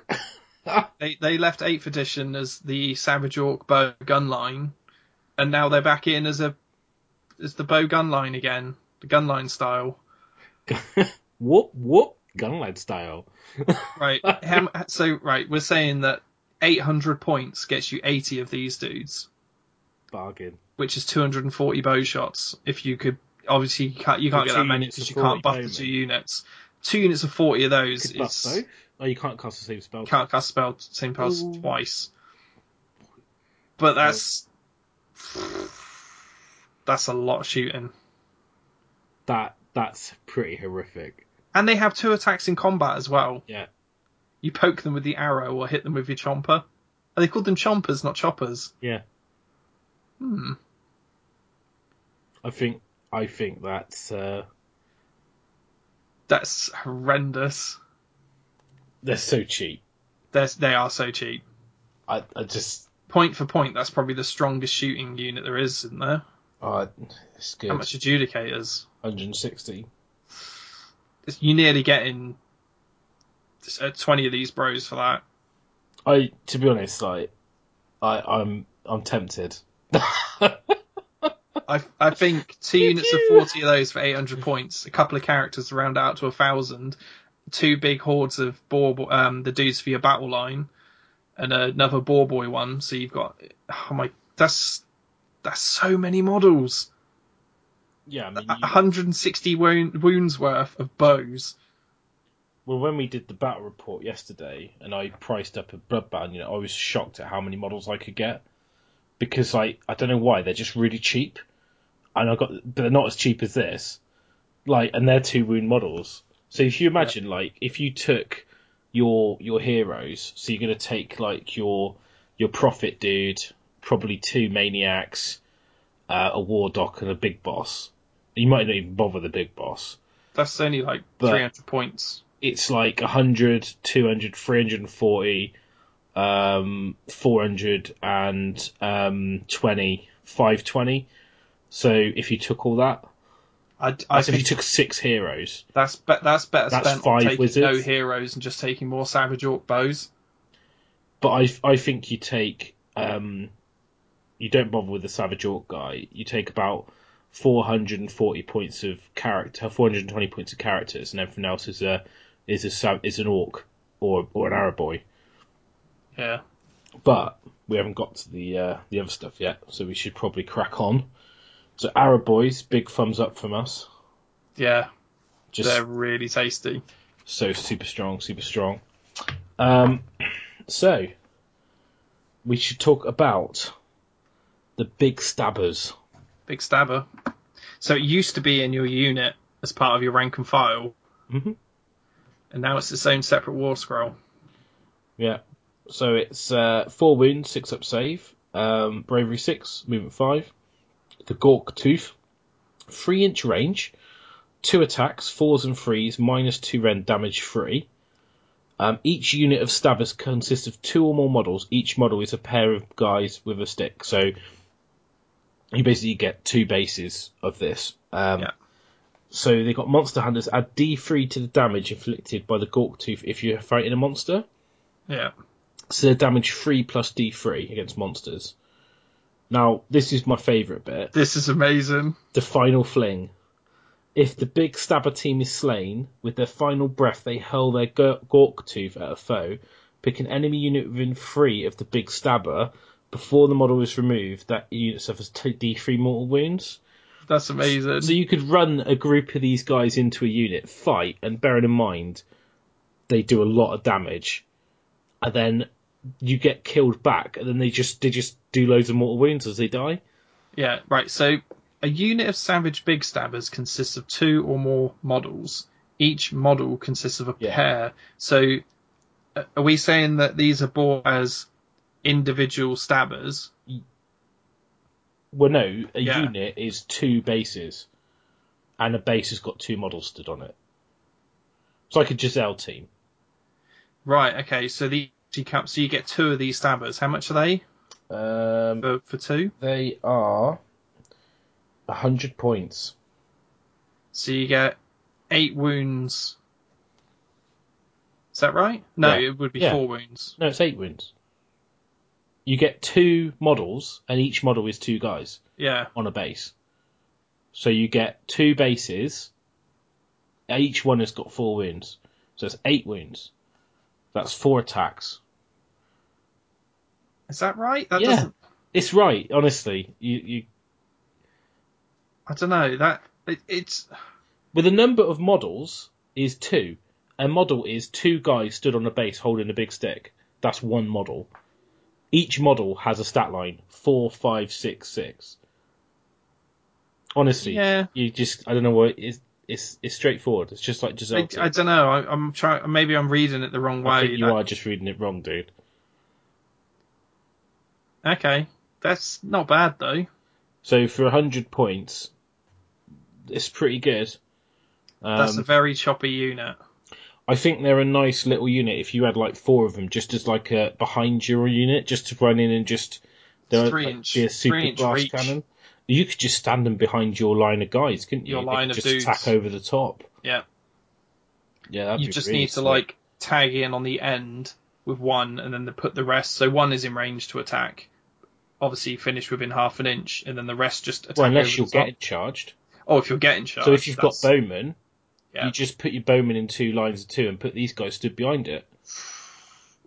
they they left 8th edition as the Savage Orc bow gun line, and now they're back in as a as the bow gun line again, the gun line style. whoop whoop, gunlad style. Right. How- so right, we're saying that 800 points gets you 80 of these dudes, Bargain. which is 240 bow shots. If you could, obviously you can't, you can't get that many because you can't buff the two units. Two units of 40 of those buff is. Oh, you can't cast the same spell. can't cast spell same spells Ooh. twice. But that's that's a lot of shooting. That that's pretty horrific. And they have two attacks in combat as well. Yeah. You poke them with the arrow or hit them with your chomper. Are they called them chompers, not choppers? Yeah. Hmm. I think I think that's uh, That's horrendous. they're so cheap. They're, they are so cheap. I I just Point for point, that's probably the strongest shooting unit there is, isn't there? it's good. How much adjudicators? 160. You're nearly getting uh, 20 of these bros for that. I to be honest, like I I'm I'm tempted. I, I think two units of 40 of those for 800 points, a couple of characters to round out to a thousand, two big hordes of boar, um, the dudes for your battle line, and another boar boy one. So you've got, oh my, that's, that's so many models. Yeah, I mean, you- 160 wound, wounds worth of bows. well, when we did the battle report yesterday, and I priced up a bloodbound, you know, I was shocked at how many models I could get because I I don't know why they're just really cheap, and I got but they're not as cheap as this, like, and they're two wound models. So if you imagine, like, if you took your your heroes. So you're going to take like your your prophet dude, probably two maniacs, uh, a Wardokk, and a big boss. You might not even bother the big boss. That's only like But- 300 points. It's like 100, 200, 340, um, 400, and um, 20, 520. So if you took all that, I, I if you took six heroes. that's be, that's better That's spent five on taking wizards. no heroes and just taking more Savage Orc bows. But I, I think you take, um, you don't bother with the Savage Orc guy. You take about 440 points of character, 420 points of characters, and everything else is a is a is an Orc or or an arrow boy. Yeah. But we haven't got to the uh, the other stuff yet, so we should probably crack on. So arrow boys, big thumbs up from us. Yeah. Just They're really tasty. so super strong, super strong. Um, so we should talk about the big stabbers. Big stabber. So it used to be in your unit as part of your rank and file, Mhm. and now it's its own separate war scroll. Yeah. So it's uh, four wounds, six up save, um, bravery six, movement five. The Gork Tooth, three inch range, two attacks, fours and threes, minus two rend damage free. Um, each unit of stabbers consists of two or more models. Each model is a pair of guys with a stick. So you basically get two bases of this. Um, Yeah. So they got monster hunters add D3 to the damage inflicted by the Gork Tooth if you're fighting a monster. Yeah. So they're damage 3 plus D3 against monsters. Now, this is my favourite bit. This is amazing. The final fling. If the big stabber team is slain, with their final breath they hurl their Gor- Gork Tooth at a foe. Pick an enemy unit within 3 of the big stabber. Before the model is removed, that unit suffers 2d3 mortal wounds. That's amazing. So you could run a group of these guys into a unit, fight, and bearing in mind they do a lot of damage, and then you get killed back, and then they just they just do loads of mortal wounds as they die. Yeah, right. So a unit of Savage Big Stabbers consists of two or more models. Each model consists of a Yeah. pair. So are we saying that these are bought as individual stabbers? Well, no, a Yeah. unit is two bases, and a base has got two models stood on it. It's like a Jezzail team. Right. Okay. So the so you get two of these stabbers. How much are they Um, for, for two? they are a hundred points. So you get eight wounds. Is that right? No, Yeah. it would be Yeah. four wounds. No, it's eight wounds. You get two models, and each model is two guys. Yeah. on a base. So you get two bases. Each one has got four wounds. So it's eight wounds. That's four attacks. Is that right? That Yeah. doesn't. It's right, honestly. You, you I don't know. That it, it's with the number of models is two. A model is two guys stood on a base holding a big stick. That's one model. Each model has a stat line four, five, six, six. Honestly, yeah. you just I don't know what it's it's it's straightforward. It's just like Jezzail. I, I don't know. I, I'm trying. Maybe I'm reading it the wrong way. I think you That- are just reading it wrong, dude. Okay, that's not bad though. So for hundred points, it's pretty good. That's a Um, very choppy unit. I think they're a nice little unit if you had like four of them, just as like a behind your unit, just to run in and just they're Three like, inch- be a super inch blast reach. cannon. You could just stand them behind your line of guys, couldn't you? Your line of just dudes. attack over the top. Yeah. Yeah, that'd You just really need to like tag in on the end with one, and then they put the rest. So one is in range to attack. Obviously, finish within half an inch, and then the rest just attack. Well, unless you're top. getting charged. Oh, if you're getting charged. so if you've got that's- bowmen, Yeah. you just put your bowmen in two lines of two and put these guys stood behind it.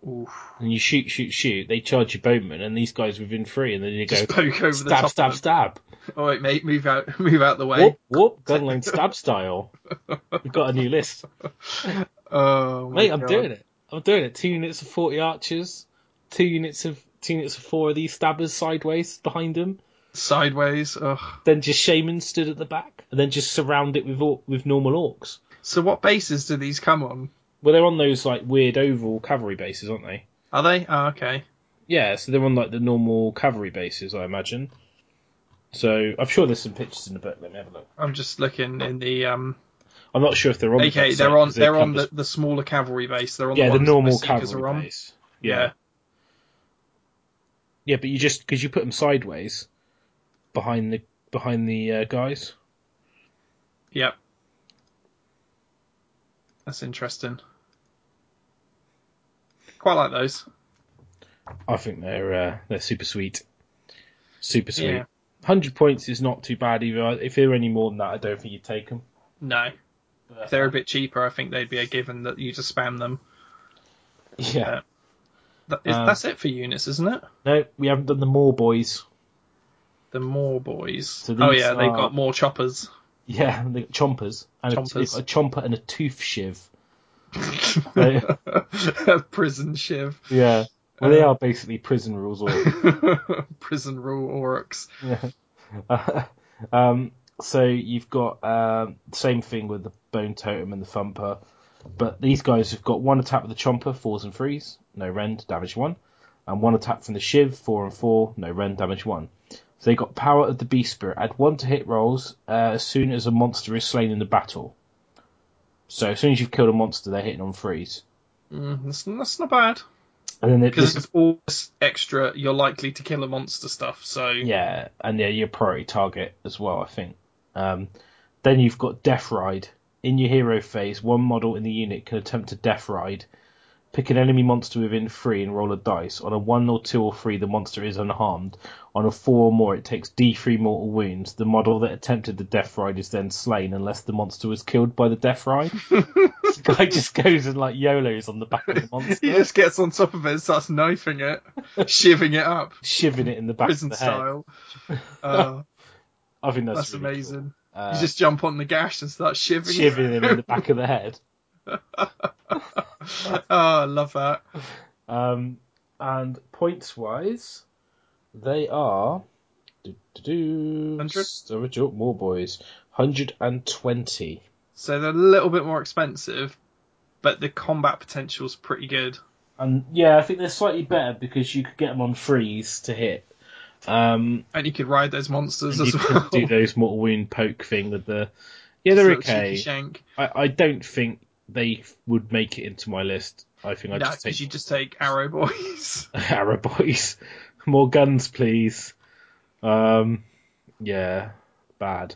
Oof. and you shoot, shoot, shoot. They charge your bowman, and these guys within three, and then you go poke over the stab, top. stab, stab. All right, mate, move out, move out the way. Whoop, whoop, gunline stab style. We've got a new list, Oh, mate. I'm doing it. I'm doing it. Two units of forty archers, two units of two units of four of these stabbers sideways behind them. Sideways. Ugh. Then just shaman stood at the back, and then just surround it with or- with normal orcs. So what bases do these come on? Well, they're on those like weird oval cavalry bases, aren't they? Are they? Oh, okay. Yeah, so they're on like the normal cavalry bases, I imagine. So I'm sure there's some pictures in the book. Let me have a look. I'm just looking in the um. I'm not sure if they're on. the Okay, website, they're on they're on the, the smaller cavalry base. They're on yeah the, the normal the cavalry base. Yeah. Yeah, but you just because you put them sideways behind the behind the uh, guys. Yep. That's interesting. Quite like those. I think they're uh, they're super sweet, super sweet. Yeah. Hundred points is not too bad either. If they were any more than that, I don't think you'd take them. No. If they're a bit cheaper, I think they'd be a given that you just spam them. Yeah. That is, Um, that's it for units, isn't it? No, we haven't done the Morboys. The Morboys. So oh yeah, they've got more choppers. Yeah, the chompers and a- Chompers. A, chomper and a tooth shiv. a Prison shiv. Yeah. Well, they Uh, are basically prison rules. Or Prison rule orcs. um, so you've got um, same thing with the bone totem and the thumper, but these guys have got one attack with the chomper, fours and threes, no rend, damage one, and one attack from the shiv, four and four, no rend, damage one. So they got power of the beast spirit. Add one to hit rolls uh, as soon as a monster is slain in the battle. So as soon as you've killed a monster, they're hitting on threes. Mm, that's, that's not bad. And then Because this, it's all this extra, you're likely to kill a monster stuff. So Yeah, and yeah, your priority target as well, I think. Um, then you've got Death Ride. In your hero phase, one model in the unit can attempt to Death Ride. Pick an enemy monster within three and roll a dice. On a one or two or three, the monster is unharmed. On a four or more, it takes D3 mortal wounds. The model that attempted the Death Ride is then slain unless the monster was killed by the Death Ride. this guy just goes and like YOLOs on the back of the monster, he just gets on top of it and starts knifing it, shiving it up, shiving it in the back prison of the head. style. Uh, I think that's, that's really cool. amazing. Uh, you just jump on the gash and start shivering. shivering him in the back of the head. oh, I love that. Um, and points wise, they are. Do, do, do, 100? Up Morboys. 120. So they're a little bit more expensive, but the combat potential's pretty good. And yeah, I think they're slightly better because you could get them on freeze to hit. Um, And you could ride those monsters and as you well. could do those mortal wound poke thing with the. Yeah, they're okay. I, I don't think they would make it into my list. I think I'd No, just take you just take arrow boys. Arrow boys. More guns, please. Um, yeah, bad,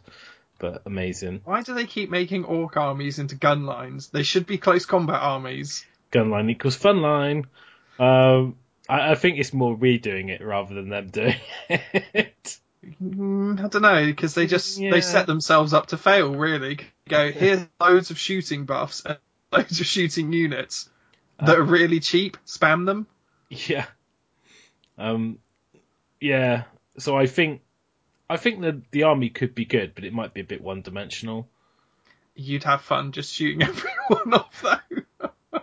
but amazing. Why do they keep making orc armies into gun lines? They should be close combat armies. Gun line equals funline. Um, I, I think it's more we doing it rather than them doing it. Mm, I don't know because they just Yeah. they set themselves up to fail. Really, go here's loads of shooting buffs and loads of shooting units that are really cheap. Spam them. yeah. Um, yeah. So I think, I think that the army could be good, but it might be a bit one dimensional. You'd have fun just shooting everyone off though,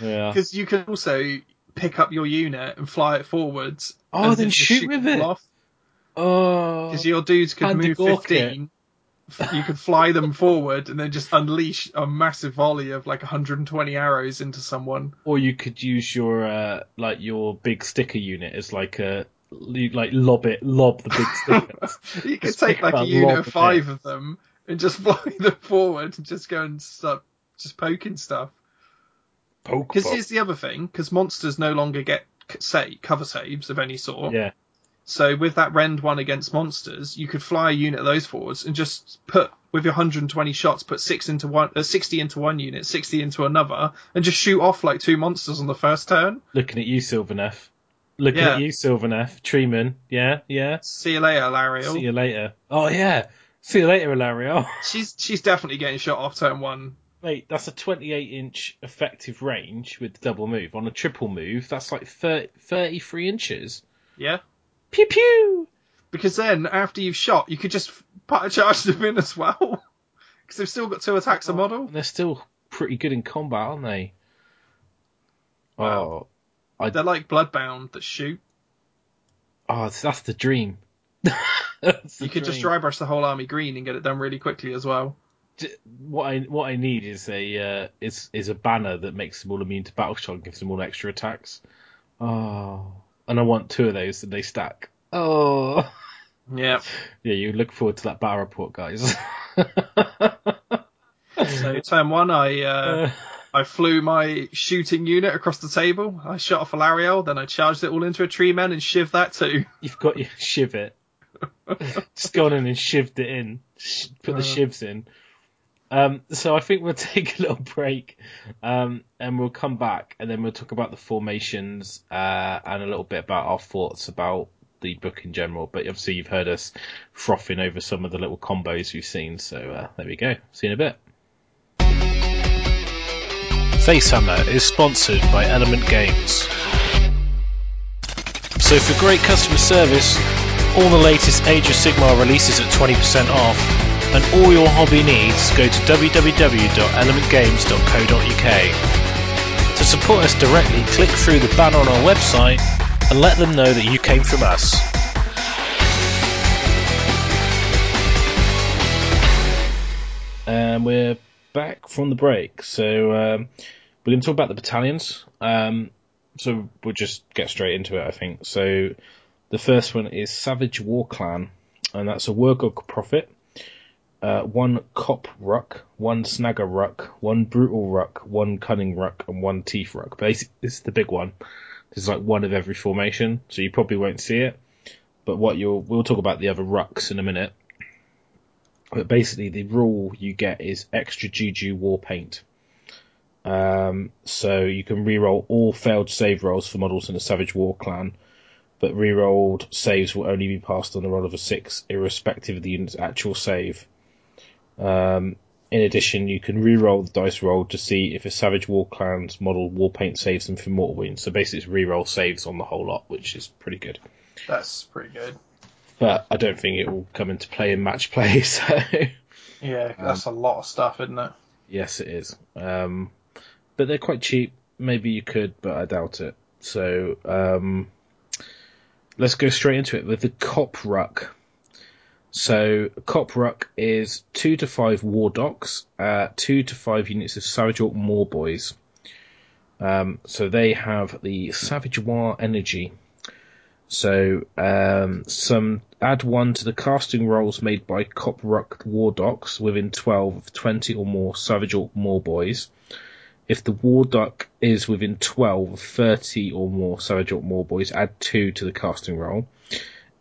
Yeah. because you can also pick up your unit and fly it forwards. Oh, and then just shoot with it. off. Oh. Because your dudes could move Gork 15. You could fly them forward and then just unleash a massive volley of like 120 arrows into someone. Or you could use your uh, like your big sticker unit as like a you, like lob it, lob the big stickers. You could Just take like a a unit of of five of them and just fly them forward and just go and start just poking stuff. Poke, Because here's the other thing: because monsters no longer get say cover saves of any sort. Yeah, So with that rend one against monsters, you could fly a unit of those forwards and just put with your 120 shots, put six into one, uh, 60 into one unit, 60 into another, and just shoot off like two monsters on the first turn. looking at you, Sylvaneth. Looking Yeah. at you, Sylvaneth. Treeman. Yeah, yeah. See you later, Alarielle. See you later. Oh yeah. See you later, Alarielle. She's she's definitely getting shot off turn one. Mate, that's a 28 inch effective range with the double move. On a triple move, that's like 30, 33 inches. Yeah. Pew pew. Because then after you've shot, you could just part charge them in as well. Because they've still got two attacks a model. And they're still pretty good in combat, aren't they? Wow. Oh, They're like bloodbound that shoot. oh, that's the dream. That's the You could just dream. dry brush the whole army green and get it done really quickly as well. what I what I need is a uh, is is a banner that makes them all immune to battle shock and gives them all extra attacks. Oh, and I want two of those and they stack. Oh, Yeah. yeah. You look forward to that battle report, guys. So turn one, I uh, I flew my shooting unit across the table. I shot off a Lariel, then I charged it all into a tree man and shivved that too. You've got your shiv it. Just gone in and shivved it in. Put the Uh. shivs in. Um, so I think we'll take a little break, um, and we'll come back, and then we'll talk about the formations uh, and a little bit about our thoughts about the book in general. But obviously, you've heard us frothing over some of the little combos we've seen. So uh, there we go. See you in a bit. Facehammer is sponsored by Element Games. So for great customer service, all the latest Age of Sigmar releases at 20% off, and all your hobby needs, go to www.elementgames.co.uk. To support us directly, click through the banner on our website and let them know that you came from us. And we're back from the break. So um, we're going to talk about the battalions. Um, so we'll just get straight into it, I think. So the first one is Savage War Clan, and that's a Wurrgog Prophet, uh, one Kop Rukk, one Snagga Rukk, one Brutal Rukk, one Kunnin' Rukk, and one Teeth Ruck. Basically, this is the big one. There's like one of every formation, so you probably won't see it. But what you'll we'll talk about the other rukks in a minute. But basically, the rule you get is extra Juju War Paint. Um, so you can reroll all failed save rolls for models in a Savage War clan, but rerolled saves will only be passed on a roll of a six, irrespective of the unit's actual save. Um, in addition, you can reroll the dice roll to see if a Savage War clan's model War Paint saves them from mortal wounds. So basically, it's reroll saves on the whole lot, which is pretty good. That's pretty good. But I don't think it will come into play in match play. So Yeah, that's a lot of stuff, isn't it? Yes, it is. Um, but they're quite cheap. Maybe you could, but I doubt it. So um, let's go straight into it with the Kop Rukk. So Kop Rukk is two to five Wardokks, uh, two to five units of Savage Orc Morboys. Um, so they have the Savage War energy. So um, some add one to the casting rolls made by Kop Rukk War Docs within 12 of 20 or more Savage Orc Morboys. If the Wardokk is within 12 of 30 or more Savage Orc Morboys, add 2 to the casting roll.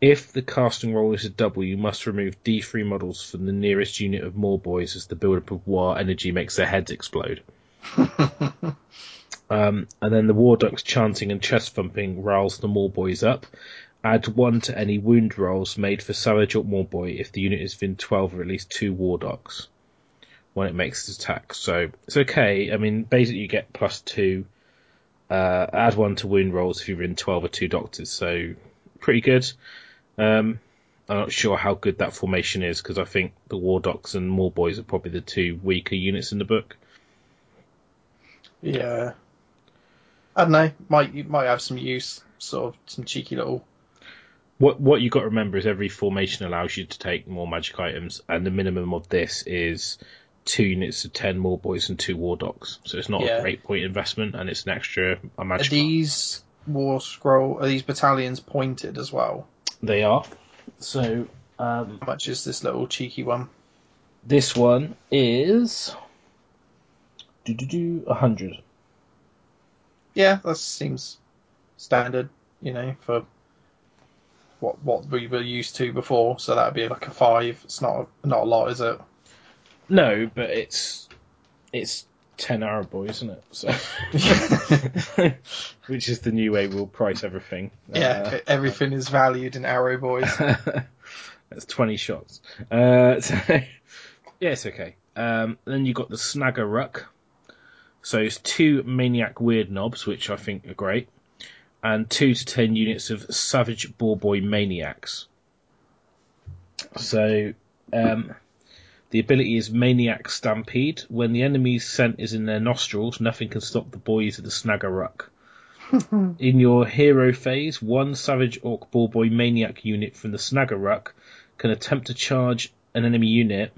If the casting roll is a double, you must remove D3 models from the nearest unit of Morboys as the build-up of War energy makes their heads explode. Um, and then the Wardokk's chanting and chest thumping riles the Morboys up. Add one to any wound rolls made for Savage or Morboy if the unit is within 12 or at least two Wardokks when it makes its attack. So it's okay. I mean, basically you get plus two. Uh, add one to wound rolls if you're in 12 or two Doctors. So pretty good. Um, I'm not sure how good that formation is because I think the Wardokks and Morboys are probably the two weaker units in the book. Yeah. I don't know. Might you might have some use, sort of some cheeky little. What what you got to remember is every formation allows you to take more magic items, and the minimum of this is two units of ten Morboys and two Wardokks. So it's not Yeah. a great point investment, and it's an extra a Are magic. these war scroll? Are these battalions pointed as well? They are. So um, How much is this little cheeky one? this one is do do do a hundred. Yeah, that seems standard. You know, for what what we were used to before. So that would be like a five. It's not not a lot, is it? No, but it's it's ten arrow boys, isn't it? So, which is the new way we'll price everything. yeah, Uh, everything is valued in arrow boys. That's 20 shots. Uh, so, yeah, it's okay. Um, then you've got the Snagga Rukk. So it's two Maniak Weirdnobs, which I think are great, and two to ten units of Savage Boar Boy Maniacs. So, um, the ability is Maniac Stampede. When the enemy's scent is in their nostrils, nothing can stop the boys of the Snagga Rukk. In your hero phase, one Savage Orc Boar Boy Maniac unit from the Snagga Rukk can attempt to charge an enemy unit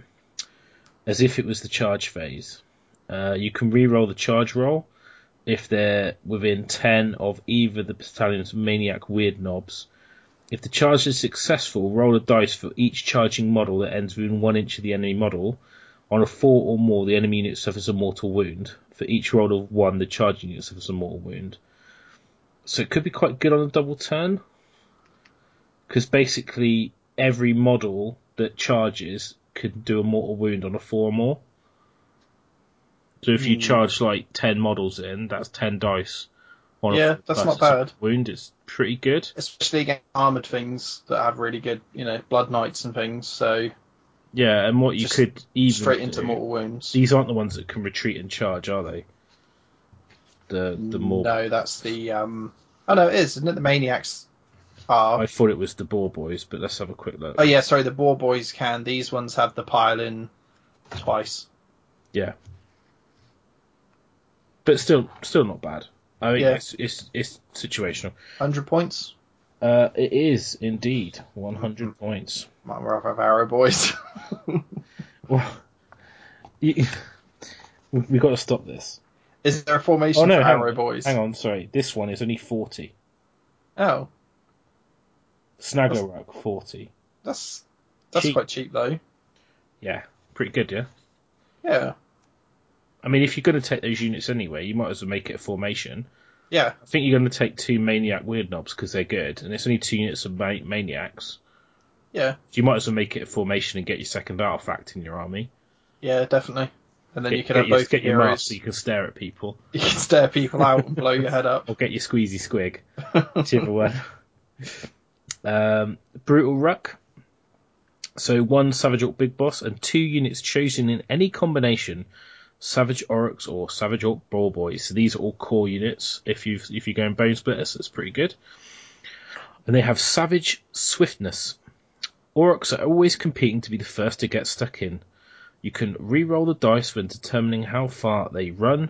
as if it was the charge phase. Uh, you can re-roll the charge roll if they're within 10 of either the battalion's Maniak Weirdnobs. If the charge is successful, roll a dice for each charging model that ends within one inch of the enemy model. On a four or more, the enemy unit suffers a mortal wound. For each roll of one, the charging unit suffers a mortal wound. So it could be quite good on a double turn. Because basically, every model that charges could do a mortal wound on a four or more. So if you Hmm. charge like 10 models in, that's 10 dice. On a Yeah, four that's not bad. Wound, it's pretty good. Especially against armored things that have really good, you know, blood knights and things. So Yeah, and what you could even straight into do- mortal wounds. These aren't the ones that can retreat and charge, are they? The the more No, that's the. um Oh no, it is, isn't it? The maniacs are. I thought it was the Boar Boys, but let's have a quick look. Oh yeah, sorry. The boar boys can. These ones have the pile in twice. Yeah. But still, still not bad. I think Yeah. it's, it's it's situational. Hundred points. Uh, it is indeed 100 points. Might rather have arrow boys. Well, you, we've got to stop this. is there a formation Oh no, for arrow on, boys? hang on, sorry. This one is only 40. Oh, Snagga Rukk 40. that's that's Cheap. quite cheap though. Yeah, pretty good, yeah. Yeah, I mean, if you're going to take those units anyway, you might as well make it a formation. yeah, I think you're going to take two Maniak Weirdnobs because they're good, and it's only two units of ma- Maniacs. yeah, So you might as well make it a formation and get your second artifact in your army. yeah, definitely. And then get, you can have your, both get your mask so you can stare at people, You can stare people out and blow your head up. or get your Squeezy Squig, whichever one. Um, Brutal Rukk. So one Savage Orc Big Boss and two units chosen in any combination. Savage Orcs or Savage Orc Boar Boys. So these are all core units. If you if you're going Bonesplitterz, that's pretty good. And they have Savage Swiftness. Orcs are always competing to be the first to get stuck in. You can re-roll the dice when determining how far they run.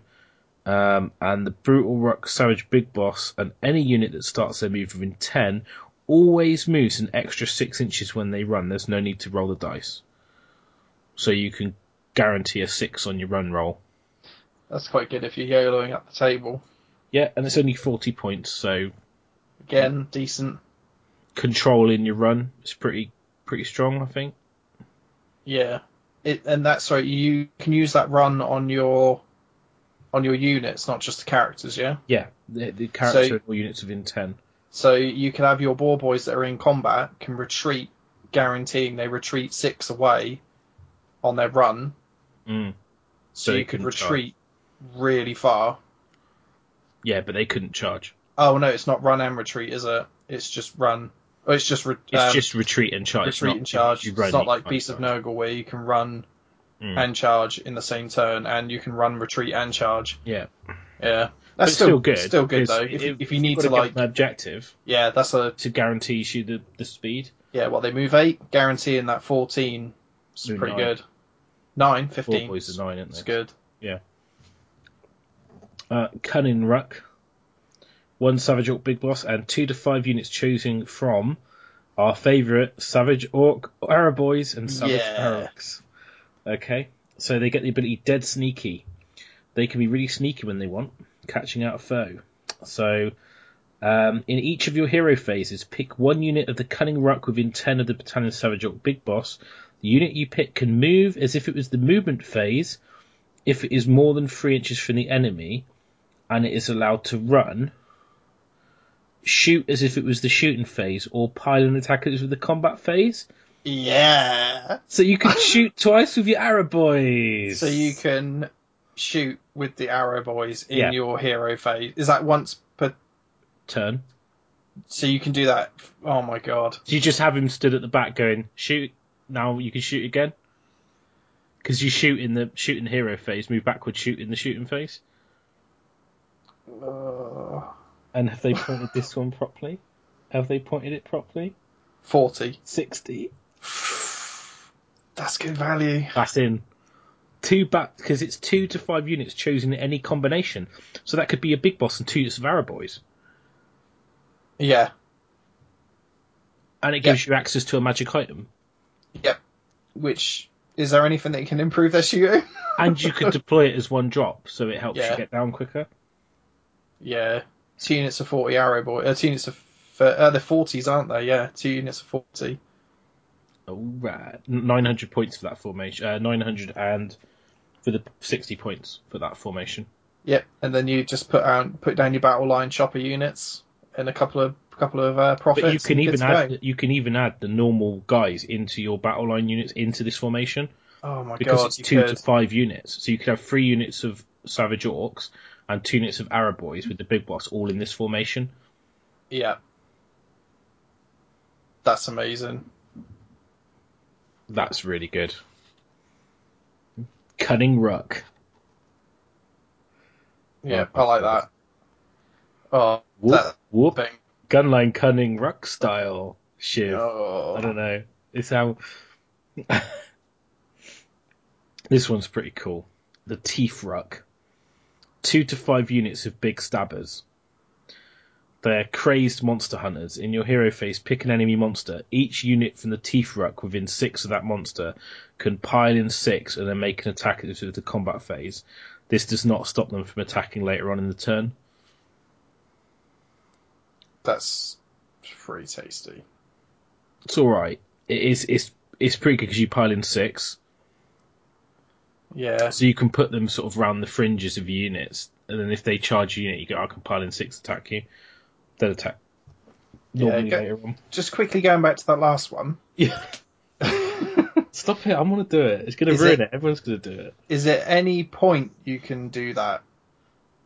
Um, and the Brutal Rukk Savage Big Boss and any unit that starts their move within 10 always moves an extra 6 inches when they run. There's no need to roll the dice. So you can guarantee a 6 on your run roll. That's quite good if you're YOLOing up the table. Yeah, and it's only 40 points, so Again, decent. controlling your run is pretty pretty strong, I think. Yeah. It, and that's right. You can use that run on your on your units, not just the characters. Yeah. Yeah, the, the character So- or units within 10. So you can have your boar boys that are in combat can retreat, guaranteeing they retreat six away on their run. Mm. So, So you could retreat really far. Yeah, but they couldn't charge. Oh no, it's not run and retreat, is it? It's just run. Oh, it's just re- It's um, just retreat and charge. retreat not and charge. it's not like Beast of charge. Nurgle where you can run Mm. and charge in the same turn, and you can run, retreat, and charge. Yeah, Yeah, that's it's still, good. Still good though. If, if- if you need gotta like, an objective yeah, that's a to guarantee you the, the speed. yeah. well they move eight, guaranteeing that fourteen is pretty nine. good. Nine, Four 15. boys are nine, aren't It's good. Uh, Kunnin' Rukk, one Savage Orc Big Boss, and two to five units chosen from our favourite Savage Orc Arrow Boys and Savage Yeah. Orcs. Okay, so they get the ability Dead Sneaky. They can be really sneaky when they want, catching out a foe. So, um, in each of your hero phases, pick one unit of the Kunnin' Rukk within 10 of the Battalion Savage Orc Big Boss. The unit you pick can move as if it was the movement phase if it is more than 3 inches from the enemy, and it is allowed to run, shoot as if it was the shooting phase, or pile and attack as with the combat phase. Yeah. So you can shoot twice with your arrow boys. So you can shoot with the arrow boys in Yeah. your hero phase. Is that once per? turn. So you can do that. Oh my god. So you just have him stood at the back going, shoot. Now you can shoot again. Because you shoot in the shooting hero phase, move backward, shoot in the shooting phase. Uh, And have they pointed this one properly? Have they pointed it properly? Forty. 60. That's good value. That's in. Two back because it's two to five units chosen in any combination. So that could be a big boss and two arrow boys. Yeah. And it gives you access to a magic item. Yep. Which Is there anything that you can improve their shooting? and you can deploy it as one drop, so it helps Yeah. you get down quicker. yeah, two units of forty arrow boy. Uh, two units of uh, they're forties, aren't they? Yeah, two units of forty. All right, nine hundred points for that formation. Uh, nine hundred and for the sixty points for that formation. Yep, and then you just put out put down your battle line chopper units and a couple of couple of uh, prophets. But you can even add go. you can even add the normal guys into your battle line units into this formation Oh my because god, it's two could. to five units. So you could have three units of Savage Orcs and two units of Arrow Boys with the big boss all in this formation. Yeah, that's amazing. That's really good. Kunnin' Rukk. Yeah, Oh, I like that. Oh, Whoop, that whoop. thing. Gunline Kunnin' Rukk style shiv. Oh. I don't know. It's how. this one's pretty cool. The Teef Rukk. Two to five units of big stabbers. They're crazed monster hunters. In your hero phase, pick an enemy monster. Each unit from the Teef Rukk within six of that monster can pile in six and then make an attack at the combat phase. This does not stop them from attacking later on in the turn. That's pretty tasty. It's alright. It is, it's, it's pretty good because you pile in six. Yeah, So you can put them sort of round the fringes of units, and then if they charge a unit, you go, I can pile in six, attack you. Then attack. Yeah, go- just quickly going back to that last one. Yeah. Stop it, I'm gonna do it. It's gonna Is ruin it- it? Everyone's gonna do it. Is it any point you can do that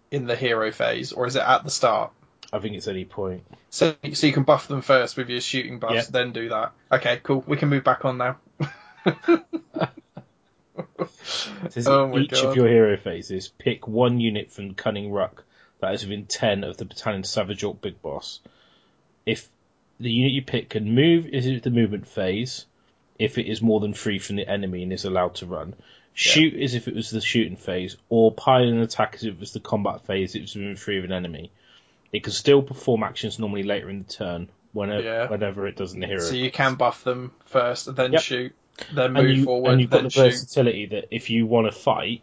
in the hero phase, or is it at the start? I think it's any point. So, so you can buff them first with your shooting buffs, Yeah. then do that. Okay, cool. We can move back on now. Oh each God. of your hero phases, pick one unit from Kunnin' Rukk that is within 10 of the Battalion Savage Orc Big Boss. If the unit you pick can move is it the movement phase, if it is more than three from the enemy and is allowed to run. Shoot as if it was the shooting phase, or pile and attack as if it was the combat phase, it was within three of an enemy. It can still perform actions normally later in the turn, whenever, Yeah. whenever it does in the hero. So you can buff them first, and then Yep. shoot, then and, move you, forward, and you've got the shoot. versatility that if you want to fight,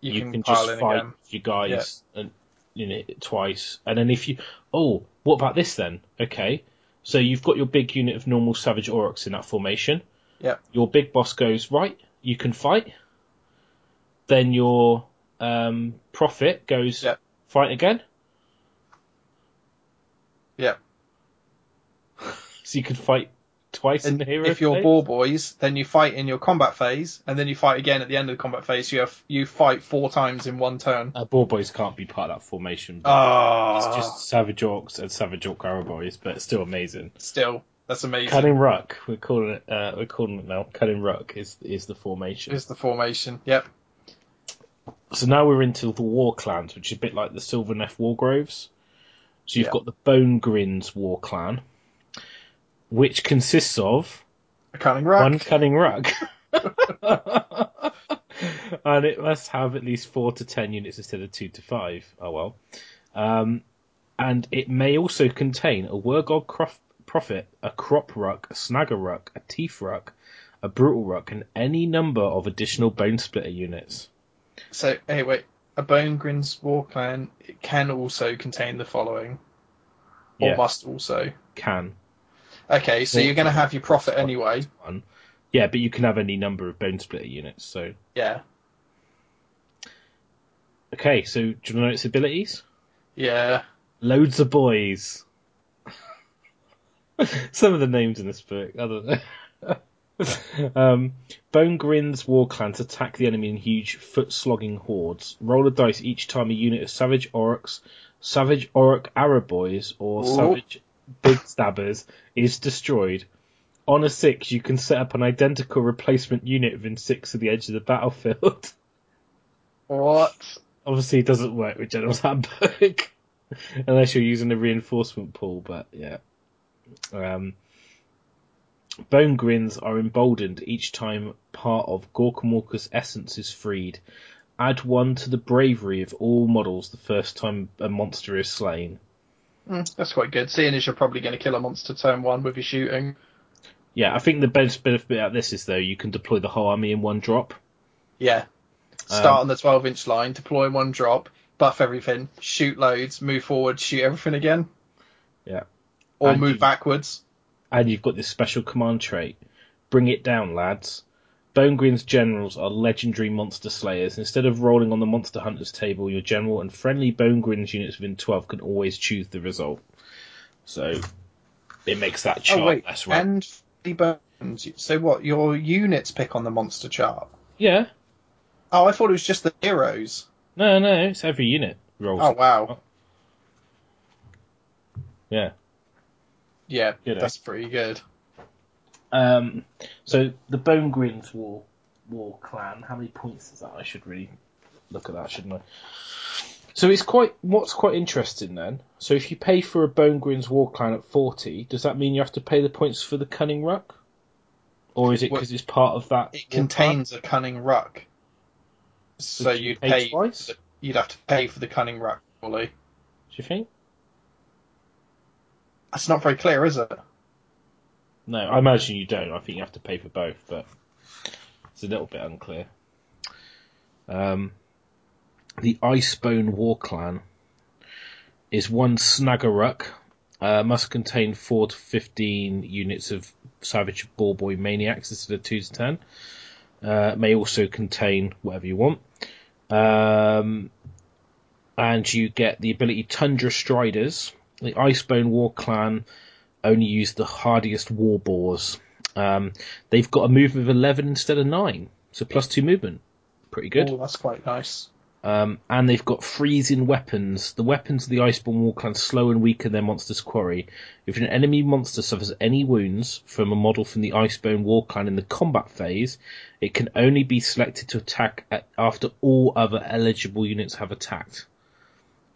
You, you, can, can, just fight again. your guys and you know twice, and then if you oh, what about this then? Okay, so you've got your big unit of normal savage orcs in that formation. Yep. Your big boss goes right. You can fight. Then your um, prophet goes Yep. fight again. So you can fight twice in And the hero. if you're phase? boar boys, then you fight in your combat phase, and then you fight again at the end of the combat phase. You have you fight four times in one turn. uh, boar boys can't be part of that formation. But Ah, It's just Savage Orcs and Savage Orc Arrow Boys, but it's still amazing. still that's amazing. Kunnin' Rukk, we're calling it. Uh, we're calling it now. Kunnin' Rukk is is the formation. Is the formation? Yep. So now we're into the War Clans, which is a bit like the Sylvaneth Wargroves. So you've Yeah. got the Bonegrinz War Clan, which consists of A Kunnin' Rukk. one Kunnin' Rukk. and it must have at least four to ten units instead of two to five. Oh well. Um, and it may also contain a Wurrgog Crof- Prophet, a Kop Rukk, a Snagga Rukk, a Teef Rukk, a Brutal Rukk, and any number of additional Bonesplitterz units. So anyway. A Bonegrinz War Clan it can also contain the following, or Yeah. must also. Can. Okay, so you're going to have your prophet anyway. One. Yeah, but you can have any number of Bonesplitterz units, so. Yeah. Okay, so do you want to know its abilities? Yeah. Loads of boys. Some of the names in this book, I don't know. um, Bonegrinz war clans attack the enemy in huge foot slogging hordes. Roll a dice each time a unit of Savage Orcs, Savage Orc Arrow Boys, or Ooh. Savage Big Stabbers is destroyed. On a six, you can set up an identical replacement unit within six of the edge of the battlefield. What? Obviously, it doesn't work with General's Handbook unless you're using a reinforcement pool. But yeah, um, bone grins are emboldened each time part of Gorkamorka's essence is freed. Add one to the bravery of all models the first time a monster is slain. Mm, that's quite good. Seeing as you're probably going to kill a monster turn one with your shooting. Yeah, I think the best bit about this is though you can deploy the whole army in one drop. Yeah. Start Um, on the 12 inch line, deploy in one drop, buff everything, shoot loads, move forward, shoot everything again. Yeah. Or And move backwards. and you've got this special command trait. Bring it down, lads. Bonegrinz generals are legendary monster slayers. Instead of rolling on the monster hunters table, your general and friendly Bonegrinz units within 12 can always choose the result. So it makes that oh, chart oh wait, less random. and the bones. So what? Your units pick on the monster chart. Yeah. Oh, I thought it was just the heroes. No, no, it's every unit rolls. Oh wow. Yeah. Yeah, You know. Eh? that's pretty good. Um, so the Bonegrinz War War Clan. How many points is that? I should really look at that, shouldn't I? So it's quite. What's quite interesting then. So if you pay for a Bonegrinz War Clan at forty, does that mean you have to pay the points for the Kunnin' Rukk, or is it Well, because it's part of that? It war clan? contains a Kunnin' Rukk. So you you'd pay pay. twice? You'd have to pay for the Kunnin' Rukk. Surely. Do you think? That's not very clear, is it? No, I imagine you don't. I think you have to pay for both, but it's a little bit unclear. Um, the Icebone War Clan is one Snagga Rukk, uh, must contain 4 to 15 units of Savage Boar Boy Maniaks instead of 2 to 10. Uh, may also contain whatever you want. Um, and you get the ability Tundra Striders. The Icebone War Clan only use the hardiest war boars. Um, they've got a move of 11 instead of 9, so plus 2 movement. Pretty good. Oh, that's quite nice. Um, and they've got freezing weapons. The weapons of the Icebone War Clan slow and weaken their monster's quarry. If an enemy monster suffers any wounds from a model from the Icebone War Clan in the combat phase, it can only be selected to attack at, after all other eligible units have attacked.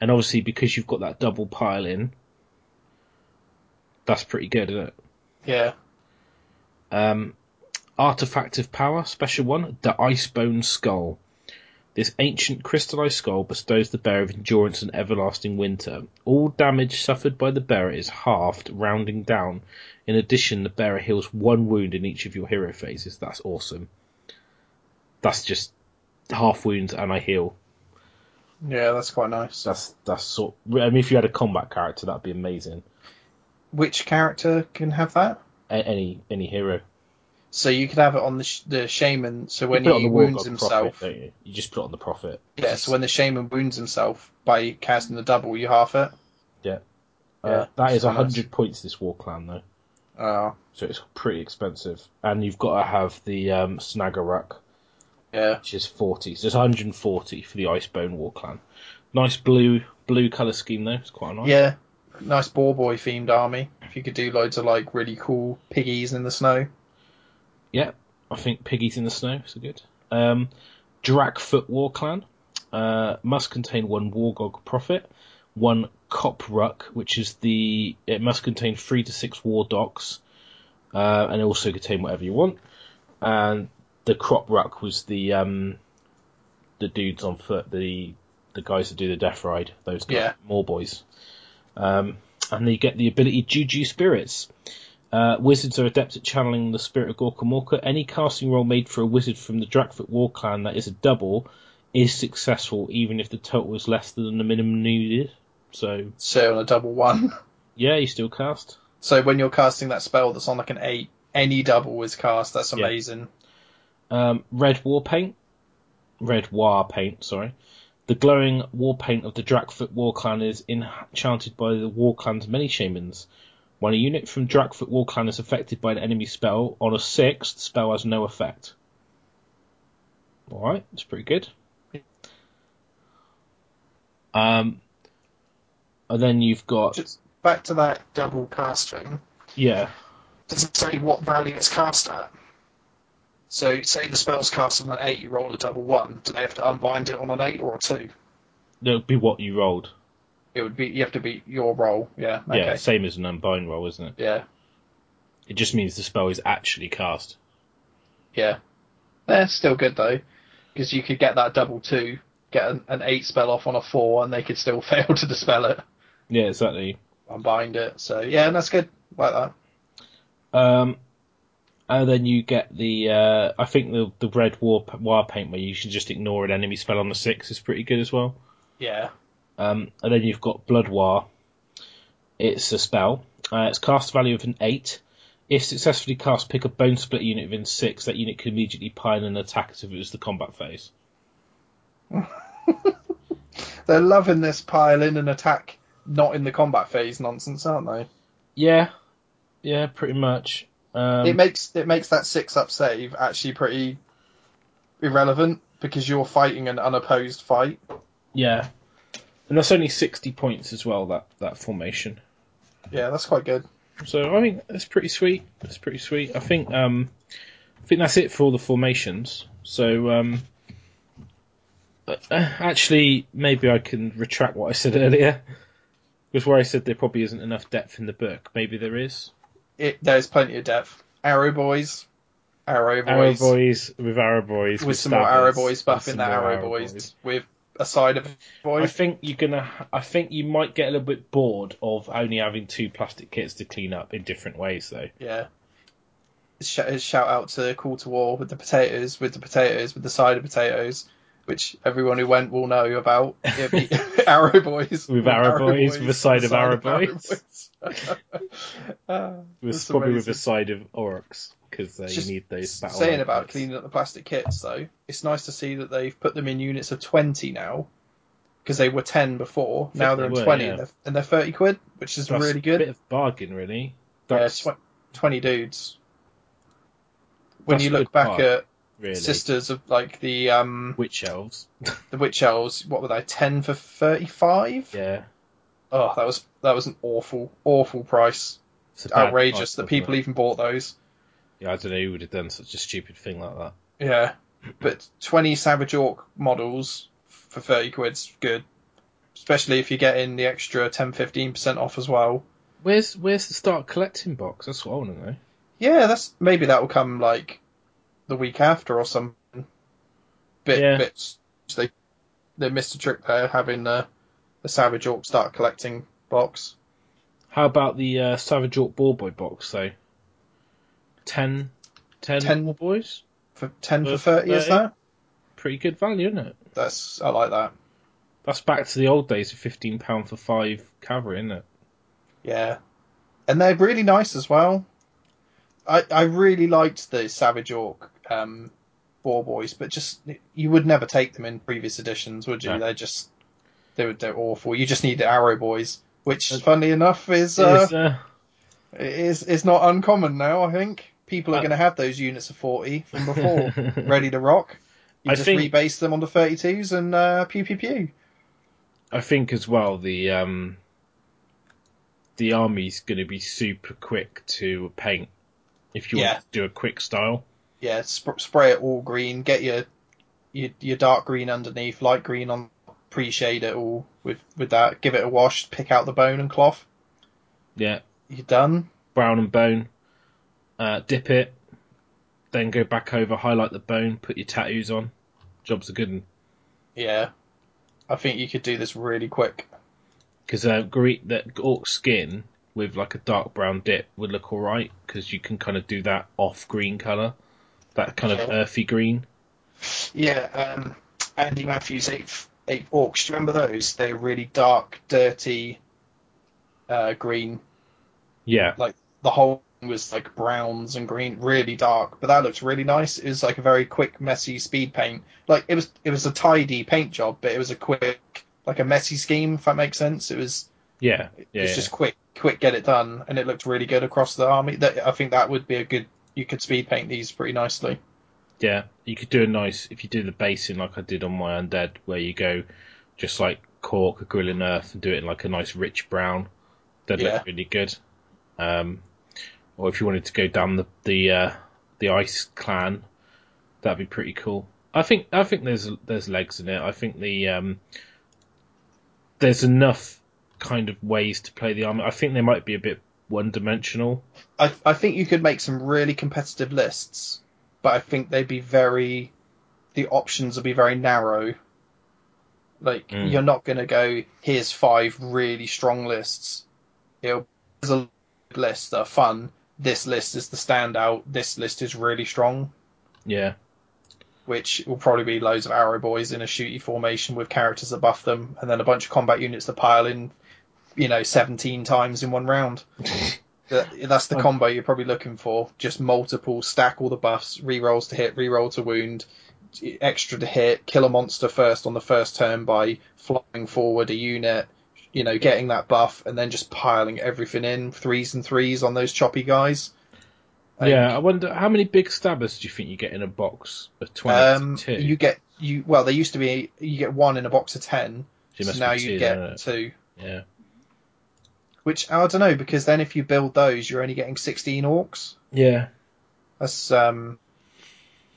And obviously, because you've got that double pile in, that's pretty good, isn't it? Yeah. Um, artifact of power, special one, the Icebone Skull. This ancient crystallized skull bestows the bearer of endurance and everlasting winter. All damage suffered by the bearer is halved, rounding down. In addition, the bearer heals one wound in each of your hero phases. That's awesome. That's just half wounds and I heal. Yeah, that's quite nice. That's that's sort. I mean, if you had a combat character, that'd be amazing. Which character can have that? A- any any hero. So you could have it on the sh- the shaman. So when you put on he wounds himself, you? You just put it on the prophet. yeah. So when the shaman wounds himself by casting the double, you half it. Uh, Yeah, that is hundred points. This war clan though, Oh, so it's pretty expensive. And you've got to have the um, yeah. which is forty. So it's one hundred and forty for the Icebone war clan. Nice blue blue color scheme though. It's quite nice. Yeah, nice boar boy themed army. If you could do loads of like really cool piggies in the snow. Yeah, I think Piggies in the Snow is good. Um, Drakkfoot War Clan uh, must contain one Wurrgog Prophet, one Kop Rukk, which is the it must contain three to six Wardokks, uh, and also contain whatever you want. And the Kop Rukk was the um, the dudes on foot, the the guys that do the Death Ride, those guys, Yeah. Morboys. Um, and they get the ability Juju Spirits. Uh, wizards are adept at channeling the spirit of Gorkamorka. Any casting roll made for a wizard from the Drakkfoot War Clan that is a double is successful, even if the total is less than the minimum needed. So, So on a double one. yeah, you still cast. So when you're casting that spell that's on like an eight, any double is cast. That's Yeah. amazing. Um, red War Paint. Red War Paint, sorry. The glowing war paint of the Drakkfoot War Clan is enchanted by the War Clan's many shamans. When a unit from Drakkfoot War Clan is affected by an enemy spell, on a six, the spell has no effect. Alright, that's pretty good. Um, and then you've got, Just back to that double casting. yeah, Does it say what value it's cast at? So say the spell's cast on an eight, you roll a double one. Do they have to unbind it on an eight or a two? it'll be what you rolled. It would be you have to beat your roll. Yeah. Okay. Yeah, same as an unbind roll, isn't it? Yeah. It just means the spell is actually cast. Yeah. They're still good though, because you could get that double two, get an, an eight spell off on a four, and they could still fail to dispel it, Yeah, exactly. unbind it. So yeah, and that's good. Like that. Um, And then you get the, uh, I think the the red war war paint where you should just ignore an enemy spell on the six is pretty good as well. Yeah. Um, and then you've got Blood War. It's a spell. Uh, it's cast value of an eight. If successfully cast, pick a bone split unit within six. That unit can immediately pile in an attack as if it was the combat phase. They're loving this pile in and attack, not in the combat phase nonsense, aren't they? Yeah, yeah, pretty much. Um, it makes it makes that six up save actually pretty irrelevant because you're fighting an unopposed fight. yeah, and that's only sixty points as well. That that formation. Yeah, that's quite good. So I think that's pretty sweet. That's pretty sweet. I think um, I think that's it for all the formations. So um, uh, actually, maybe I can retract what I said earlier. Because where I said there probably isn't enough depth in the book, maybe there is. It there's plenty of depth. Arrow boys, arrow Arrow boys, boys with arrow boys with some more arrow boys buff with in some that arrow boys, with a side of boys. I think you're gonna. I think you might get a little bit bored of only having two plastic kits to clean up in different ways, though. Yeah. Sh- shout out to Call to War with the potatoes, with the potatoes, with the side of potatoes, which everyone who went will know about. Arrow Boys. With Arrow Boys, with a side of Arrow Boys. Boys. Ah, With that's probably with a side of Orcs because they Just need those battle. Saying about kits. cleaning up the plastic kits, though, it's nice to see that they've put them in units of 20 now. Because they were 10 before, now they're they in 20, yeah. and, they're, and they're 30 quid, which is That's really A good. bit of bargain, really. Yeah, tw- 20 dudes. When That's you look back part, at really sisters of like the um witch elves. the witch elves, what were they, ten for thirty five? yeah, Oh, that was that was an awful, awful price. it's Outrageous price, that people it? even bought those. Yeah, I don't know who would have done such a stupid thing like that. Yeah. But twenty Savage Orc models for thirty quid's good. Especially if you're getting the extra 10-15% off as well. Where's Where's the start collecting box? That's what I want to know. Yeah, that's maybe that will come like the week after or something. Bit Yeah. bits they they missed a trick there having the the Savage Orc start collecting box. How about the uh, Savage Orc Ball Boy box though? 10, 10, 10 Ball Boys? For ten for For thirty, is that? Pretty good value, isn't it? That's I like that. That's back to the old days of fifteen pound for five cavalry, isn't it? Yeah. And they're really nice as well. I I really liked the Savage Orc um Boys, but just you would never take them in previous editions, would you? No. They're just they were they're awful. You just need the Arrow Boys, which Uh, funnily enough is uh, Is, uh, is is not uncommon now. I think people are Uh, going to have those units of forty from before ready to rock. You I just think- rebase them onto thirty twos and uh, pew pew pew. I think as well the um, the army's going to be super quick to paint if you Yeah. want to do a quick style. Yeah, sp- spray it all green. Get your, your your dark green underneath, light green on. Pre-shade it all with with that. Give it a wash. Pick out the bone and cloth. Yeah, You're done. brown and bone. Uh, dip it, then go back over, highlight the bone, put your tattoos on. Job's a good one. Yeah, I think you could do this really quick. Because uh, gre- that orc skin with like a dark brown dip would look alright because you can kind of do that off green color, that kind of earthy green. Yeah, um, Andy Matthews eight orcs. Do you remember those? They're really dark, dirty, uh, green. Yeah, Like The whole thing was like browns and green, really dark. But that looked really nice. It was like a very quick, messy speed paint. Like it was, it was a tidy paint job, but it was a quick, like a messy scheme. If that makes sense. It was, yeah, it yeah. was yeah. just quick, quick, get it done, and it looked really good across the army. That I think that would be a good. You could speed paint these pretty nicely. Yeah, you could do a nice if you do the basing like I did on my undead, where you go just like cork a grill in earth and do it in like a nice rich brown. That would Yeah. look really good. Um, or if you wanted to go down the the uh, the ice clan, that'd be pretty cool. I think I think there's there's legs in it. I think the um, there's enough kind of ways to play the army. I think they might be a bit one dimensional. I I think you could make some really competitive lists, but I think they'd be very the options would be very narrow. Like Mm. you're not gonna go here's five really strong lists. It'll there's a list that are fun, this list is the standout. This list is really strong, Yeah. which will probably be loads of arrow boys in a shooty formation with characters that buff them, and then a bunch of combat units that pile in, you know, 17 times in one round. That- That's the combo you're probably looking for. Just multiple, stack all the buffs, rerolls to hit, reroll to wound, extra to hit, kill a monster first on the first turn by flying forward a unit, you know, getting that buff, and then just piling everything in threes and threes on those choppy guys. Yeah, I wonder how many big stabbers do you think you get in a box of Um, you get you well. there used to be you get one in a box of ten, So so now you get two. Yeah. Which I don't know because then if you build those, you're only getting sixteen orcs. Yeah. That's um,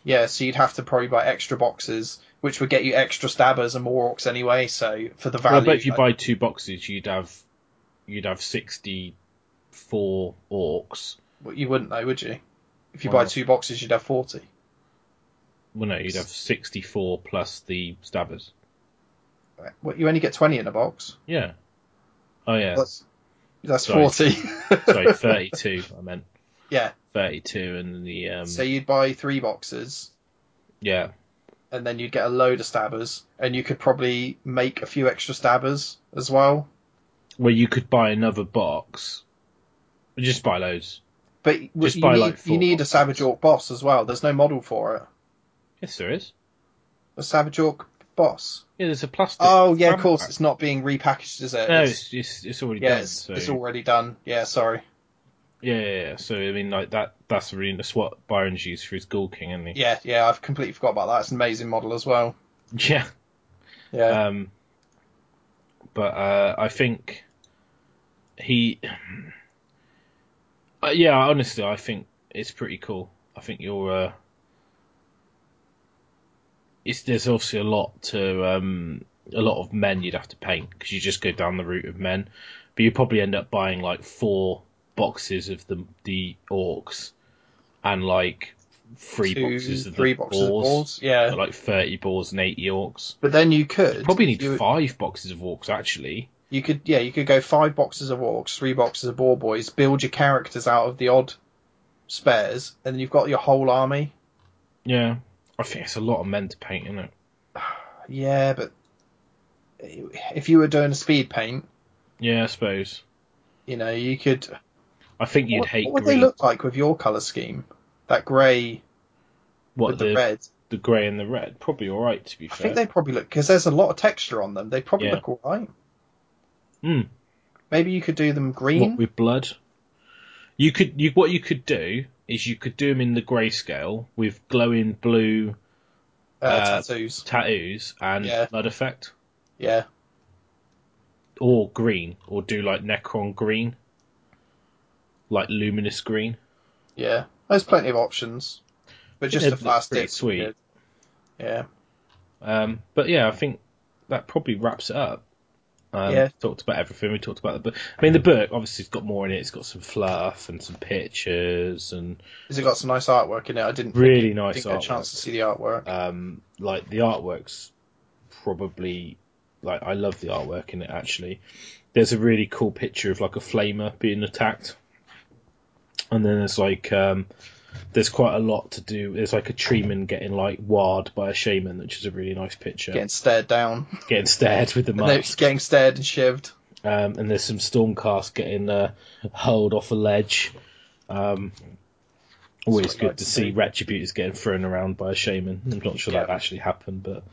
yeah. So you'd have to probably buy extra boxes, which would get you extra stabbers and more orcs anyway. So for the Well, value, I bet if you like- buy two boxes, you'd have you'd have sixty-four orcs. well, you wouldn't though, would you? If you Why buy two boxes, you'd have forty. Well, no, you'd have sixty-four plus the stabbers. Well, you only get twenty in a box. Yeah. Oh yeah. That's that's Sorry. forty. Sorry, thirty-two. I meant yeah. thirty-two, and the um. So you'd buy three boxes. yeah. and then you'd get a load of stabbers, and you could probably make a few extra stabbers as well. Where you could buy another box. Just buy loads. But Just you, buy, need, like, you need a. Savage Orc boss as well. There's no model for it. Yes, there is. A Savage Orc boss. Yeah, there's a plastic. Oh yeah, of course. pack. it's not being repackaged, is it? No, It's- it's it's, already yeah, done. it's, so. it's already done. Yeah, sorry. Yeah, yeah, yeah. So I mean, like that. That's really that's what Byron's used for his Ghoul King, isn't he? Yeah, yeah, I've completely forgot about that. It's an amazing model as well. Yeah. Yeah, Um, but uh, I think he. Uh, yeah, honestly, I think it's pretty cool. I think you're. Uh, it's there's obviously a lot to um, a lot of men you'd have to paint because you just go down the route of men, but you probably end up buying like four boxes of the the orcs and like three Two, boxes of three the boxes of boars, balls. Yeah, like thirty boars and eighty orcs. but then you could Probably need you, five boxes of orcs actually. You could, yeah, you could go five boxes of orcs, three boxes of boar boys, build your characters out of the odd spares, and then you've got your whole army. Yeah, I think it's a lot of men to paint, isn't it? Yeah, but if you were doing a speed paint, Yeah, I suppose. you know, you could. I think you'd what, hate what would green. they look like with your color scheme? That grey what the the, red. the grey and the red? Probably all right to be fair, I think they probably look because there's a lot of texture on them. They probably Yeah. look all right. Hmm. Maybe you could do them What green. with blood? You could. You what you could do is you could do them in the grayscale with glowing blue uh, uh, tattoos. tattoos and Yeah. blood effect, Yeah, or green, or do like Necron green, like luminous green. yeah. There's plenty of options, but just a fast pretty dip. would be sweet. Yeah. Um, but yeah, I think that probably wraps it up. Um, Yeah. Talked about everything. We talked about the book. I mean, the book obviously has got more in it. It's got some fluff and some pictures and Has it got some nice artwork in it? I didn't really think, nice didn't get a chance to see the artwork. Um, like the artwork's probably like I love the artwork in it. Actually, there's a really cool picture of like a flamer being attacked, and then there's like um, there's quite a lot to do. There's like a treeman getting like warred by a shaman, which is a really nice picture. Getting stared down. getting stared with the mask. getting stared and shivved. Um, and there's some stormcast getting uh, hurled off a ledge. Um, always good like to to see retributors getting thrown around by a shaman. I'm not sure that actually happened, but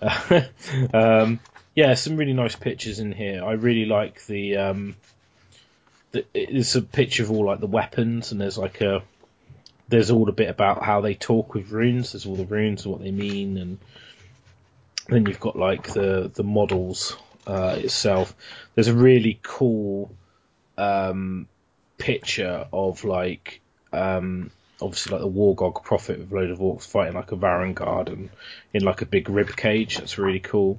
uh, um, yeah, some really nice pictures in here. I really like the. Um, the it's a picture of all like the weapons, and there's like a. There's all a bit about how they talk with runes. There's all the runes and what they mean, and then you've got like the the models uh, itself. There's a really cool um, picture of like um, obviously like the Wurrgog prophet with a load of orcs fighting like a Varangard and in like a big rib cage. That's really cool.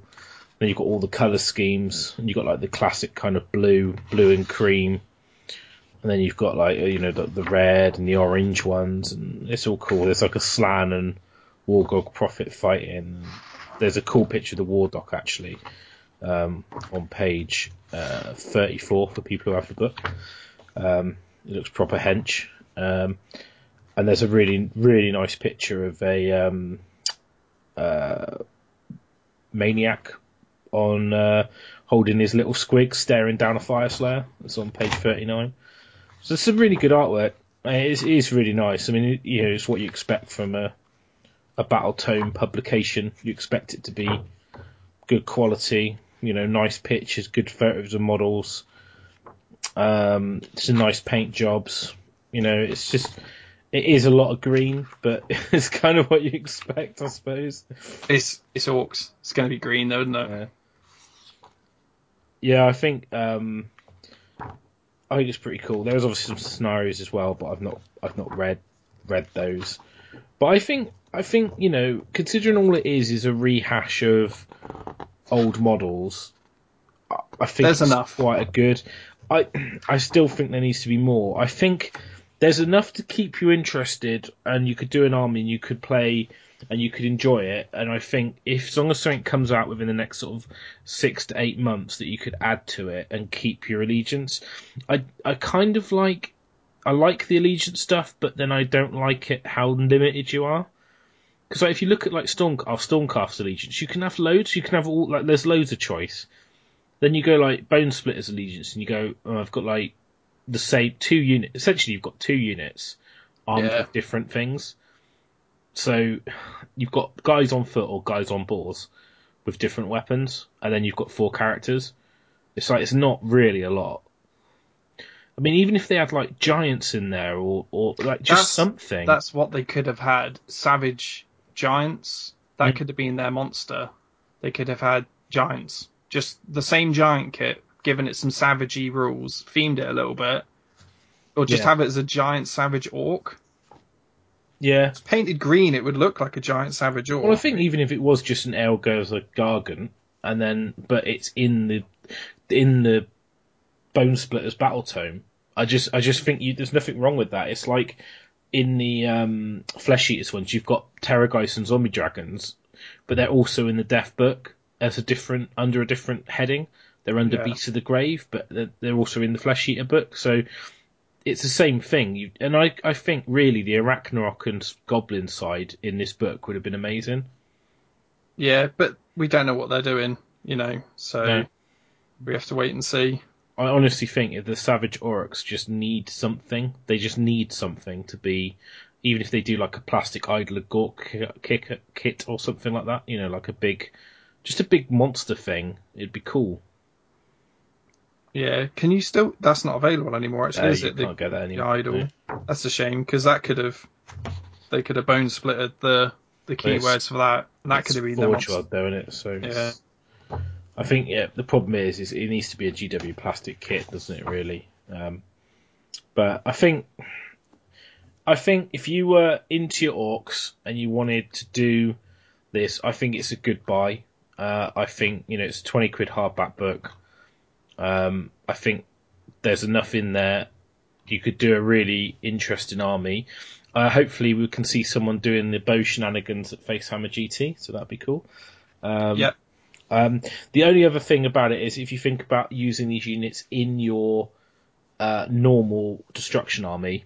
Then you've got all the color schemes, and you've got like the classic kind of blue, blue and cream. And then you've got like you know the, the red and the orange ones, and it's all cool. There's like a Slann and Wurrgog prophet fighting. There's a cool picture of the Wardokk actually um, on page uh, 34 for people who have the book. Um, it looks proper hench. Um, and there's a really really nice picture of a um, uh, maniac on uh, holding his little squig staring down a Fyreslayer. It's on page 39. So it's some really good artwork. It is, it is really nice. I mean, it, you know, it's what you expect from a a battle tome publication. You expect it to be good quality, you know, nice pictures, good photos of models, um, some nice paint jobs. You know, it's just it is a lot of green, but it's kind of what you expect, I suppose. It's it's orcs. It's going to be green though, isn't it? Yeah. Yeah, I think um, I think it's pretty cool. There's obviously some scenarios as well, but I've not I've not read read those. But I think I think you know, considering all it is is a rehash of old models, I- think There's it's enough. quite a good. I I still think there needs to be more. I think there's enough to keep you interested, and you could do an army, and you could play, and you could enjoy it. And I think if as long as something comes out within the next sort of six to eight months, that you could add to it and keep your allegiance. I I kind of like I like the allegiance stuff, but then I don't like it how limited you are. Because like, if you look at like Storm oh, our Stormcast allegiance, you can have loads. You can have all like there's loads of choice. Then you go like Bonesplitterz allegiance, and you go, oh, I've got like the same two units. Essentially, you've got two units armed Yeah. with different things. So you've got guys on foot or guys on boars with different weapons, and then you've got four characters. It's like it's not really a lot. I mean, even if they had like giants in there or or like just That's- something. That's what they could have had. Savage giants. That Mm. could have been their monster. They could have had giants. Just the same giant kit, given it some savagey rules, themed it a little bit. Or just Yeah. have it as a giant savage orc. yeah. it's Painted green, it would look like a giant savage orc. Well, I think even if it was just an Aleguzzler Gargant, and then but it's in the in the Bonesplitterz battle tome, I just I just think you, there's nothing wrong with that. It's like in the um, Flesh Eaters ones, you've got Terrorgeist and Zombie Dragons, but they're also in the Death Book as a different under a different heading. They're under Yeah. Beasts of the Grave, but they're, they're also in the Flesh Eater book. So it's the same thing. You, and I I think really the Arachnarok and Goblin side in this book would have been amazing. Yeah, but we don't know what they're doing, you know, so No. we have to wait and see. I honestly think if the Savage Orcs just need something, they just need something to be, even if they do like a plastic Idler Gork kick kit or something like that, you know, like a big, just a big monster thing, it'd be cool. Yeah, can you still? That's not available anymore. Actually, Uh, is it? The, can't get that the anymore. idol. That's a shame because that could have. They could have bone splitted the the keywords for that, and that could have been their Forge monster. Rod though, innit? So it's- I think yeah, the problem is, is it needs to be a GW plastic kit, doesn't it? Really. Um, but I think, I think if you were into your orcs and you wanted to do this, I think it's a good buy. Uh, I think you know it's a twenty quid hardback book. Um, I think there's enough in there. You could do a really interesting army. Uh, hopefully, we can see someone doing the bow shenanigans at Facehammer GT, so that'd be cool. Um, Yep. um, the only other thing about it is if you think about using these units in your uh, normal destruction army,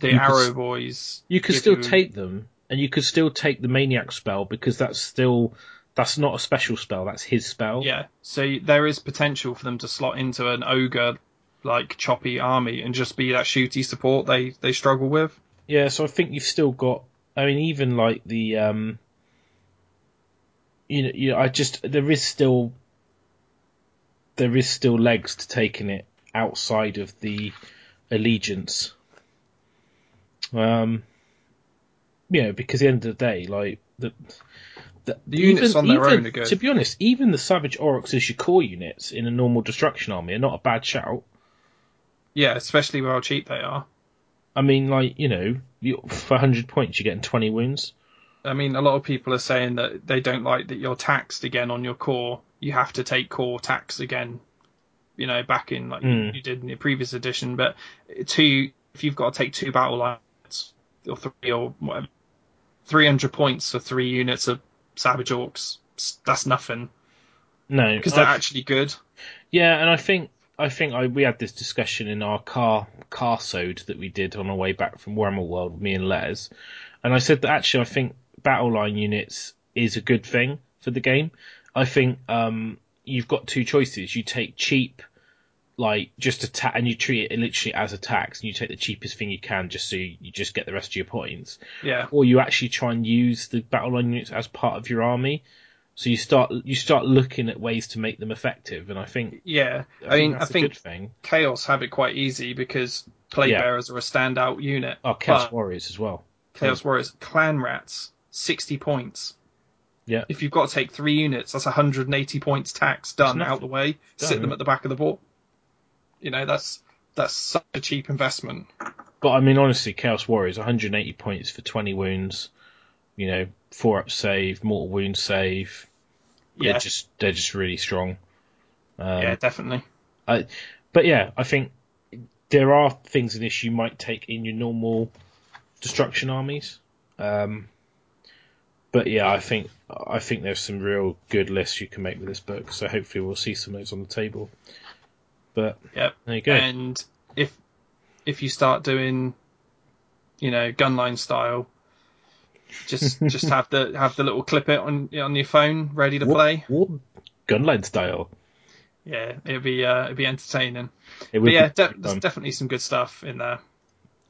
The You could Arrow Boys. you could still you- take them, and you could still take the maniac spell because that's still that's not a special spell. That's his spell. Yeah, so there is potential for them to slot into an ogre like choppy army and just be that shooty support they they struggle with. Yeah, so I think you've still got. I mean, even like the, um, you know, you know, I just there is still there is still legs to taking it outside of the allegiance. Um, you know, because at the end of the day, like the. The, The units on their own are good. To be honest, even the Savage Orcs as your core units in a normal destruction army are not a bad shout. Yeah, especially with how cheap they are. I mean, like you know, you, for 100 points you're getting 20 wounds. I mean, a lot of people are saying that they don't like that you're taxed again on your core. You have to take core tax again, you know, back in like Mm. you did in the previous edition. But two, if you've got to take two battle lines or three or whatever, 300 points for three units of Savage Orcs, that's nothing No, because they're actually good. Yeah, and I think I think I, we had this discussion in our car car sode that we did on our way back from Warhammer World, me and Les, and I said that actually I think battle line units is a good thing for the game. I think um, you've got two choices. You take cheap, like just attack, and you treat it literally as a tax and you take the cheapest thing you can just so you, you just get the rest of your points, Yeah. or you actually try and use the battle line units as part of your army. So you start you start looking at ways to make them effective, and I think Yeah. I, I mean, think I think good thing. Chaos have it quite easy because Plague Yeah. Bearers are a standout unit. Oh, Chaos Warriors as well. Chaos Warriors, Clan Rats, 60 points. Yeah. If you've got to take three units, that's 180 points tax done out the way. Done, sit them at the back of the board. You know, that's that's such a cheap investment. But I mean, honestly, Chaos Warriors, 180 points for 20 wounds. You know, four up save, mortal wound save. Yeah, They're just they're just really strong. Um, yeah, definitely. But yeah, I think there are things in this you might take in your normal destruction armies. Um, but yeah, I think I think there's some real good lists you can make with this book. So hopefully we'll see some of those on the table. But Yep. there you go. And if if you start doing, you know, gunline style, just just have the have the little clip it on on your phone ready to War- play. War- gunline style. Yeah, it'd be uh, it'd be entertaining. It would But yeah, de- there's definitely some good stuff in there.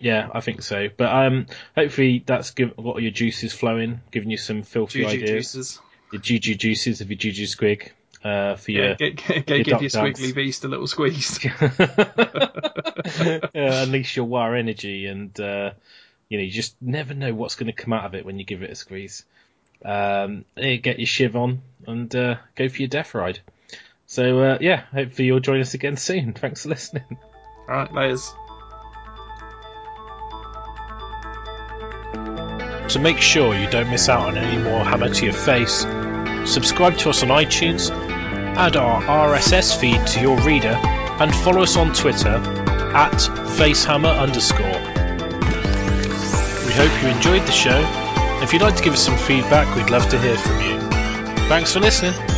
Yeah, I think so. But um, hopefully that's give, got all your juices flowing, giving you some filthy Juju ideas. juices. The juju juices of your juju squig uh, for Yeah, your get, get, your give your dance. squiggly beast a little squeeze. uh, unleash your war energy, and uh, you know you just never know what's going to come out of it when you give it a squeeze. Um, get your shiv on and uh, go for your death ride. So uh, yeah, hopefully you'll join us again soon. Thanks for listening. All right, layers. To make sure you don't miss out on any more Hammer to Your Face, subscribe to us on iTunes, add our RSS feed to your reader, and follow us on Twitter at facehammer underscore. We hope you enjoyed the show. If you'd like to give us some feedback, we'd love to hear from you. Thanks for listening.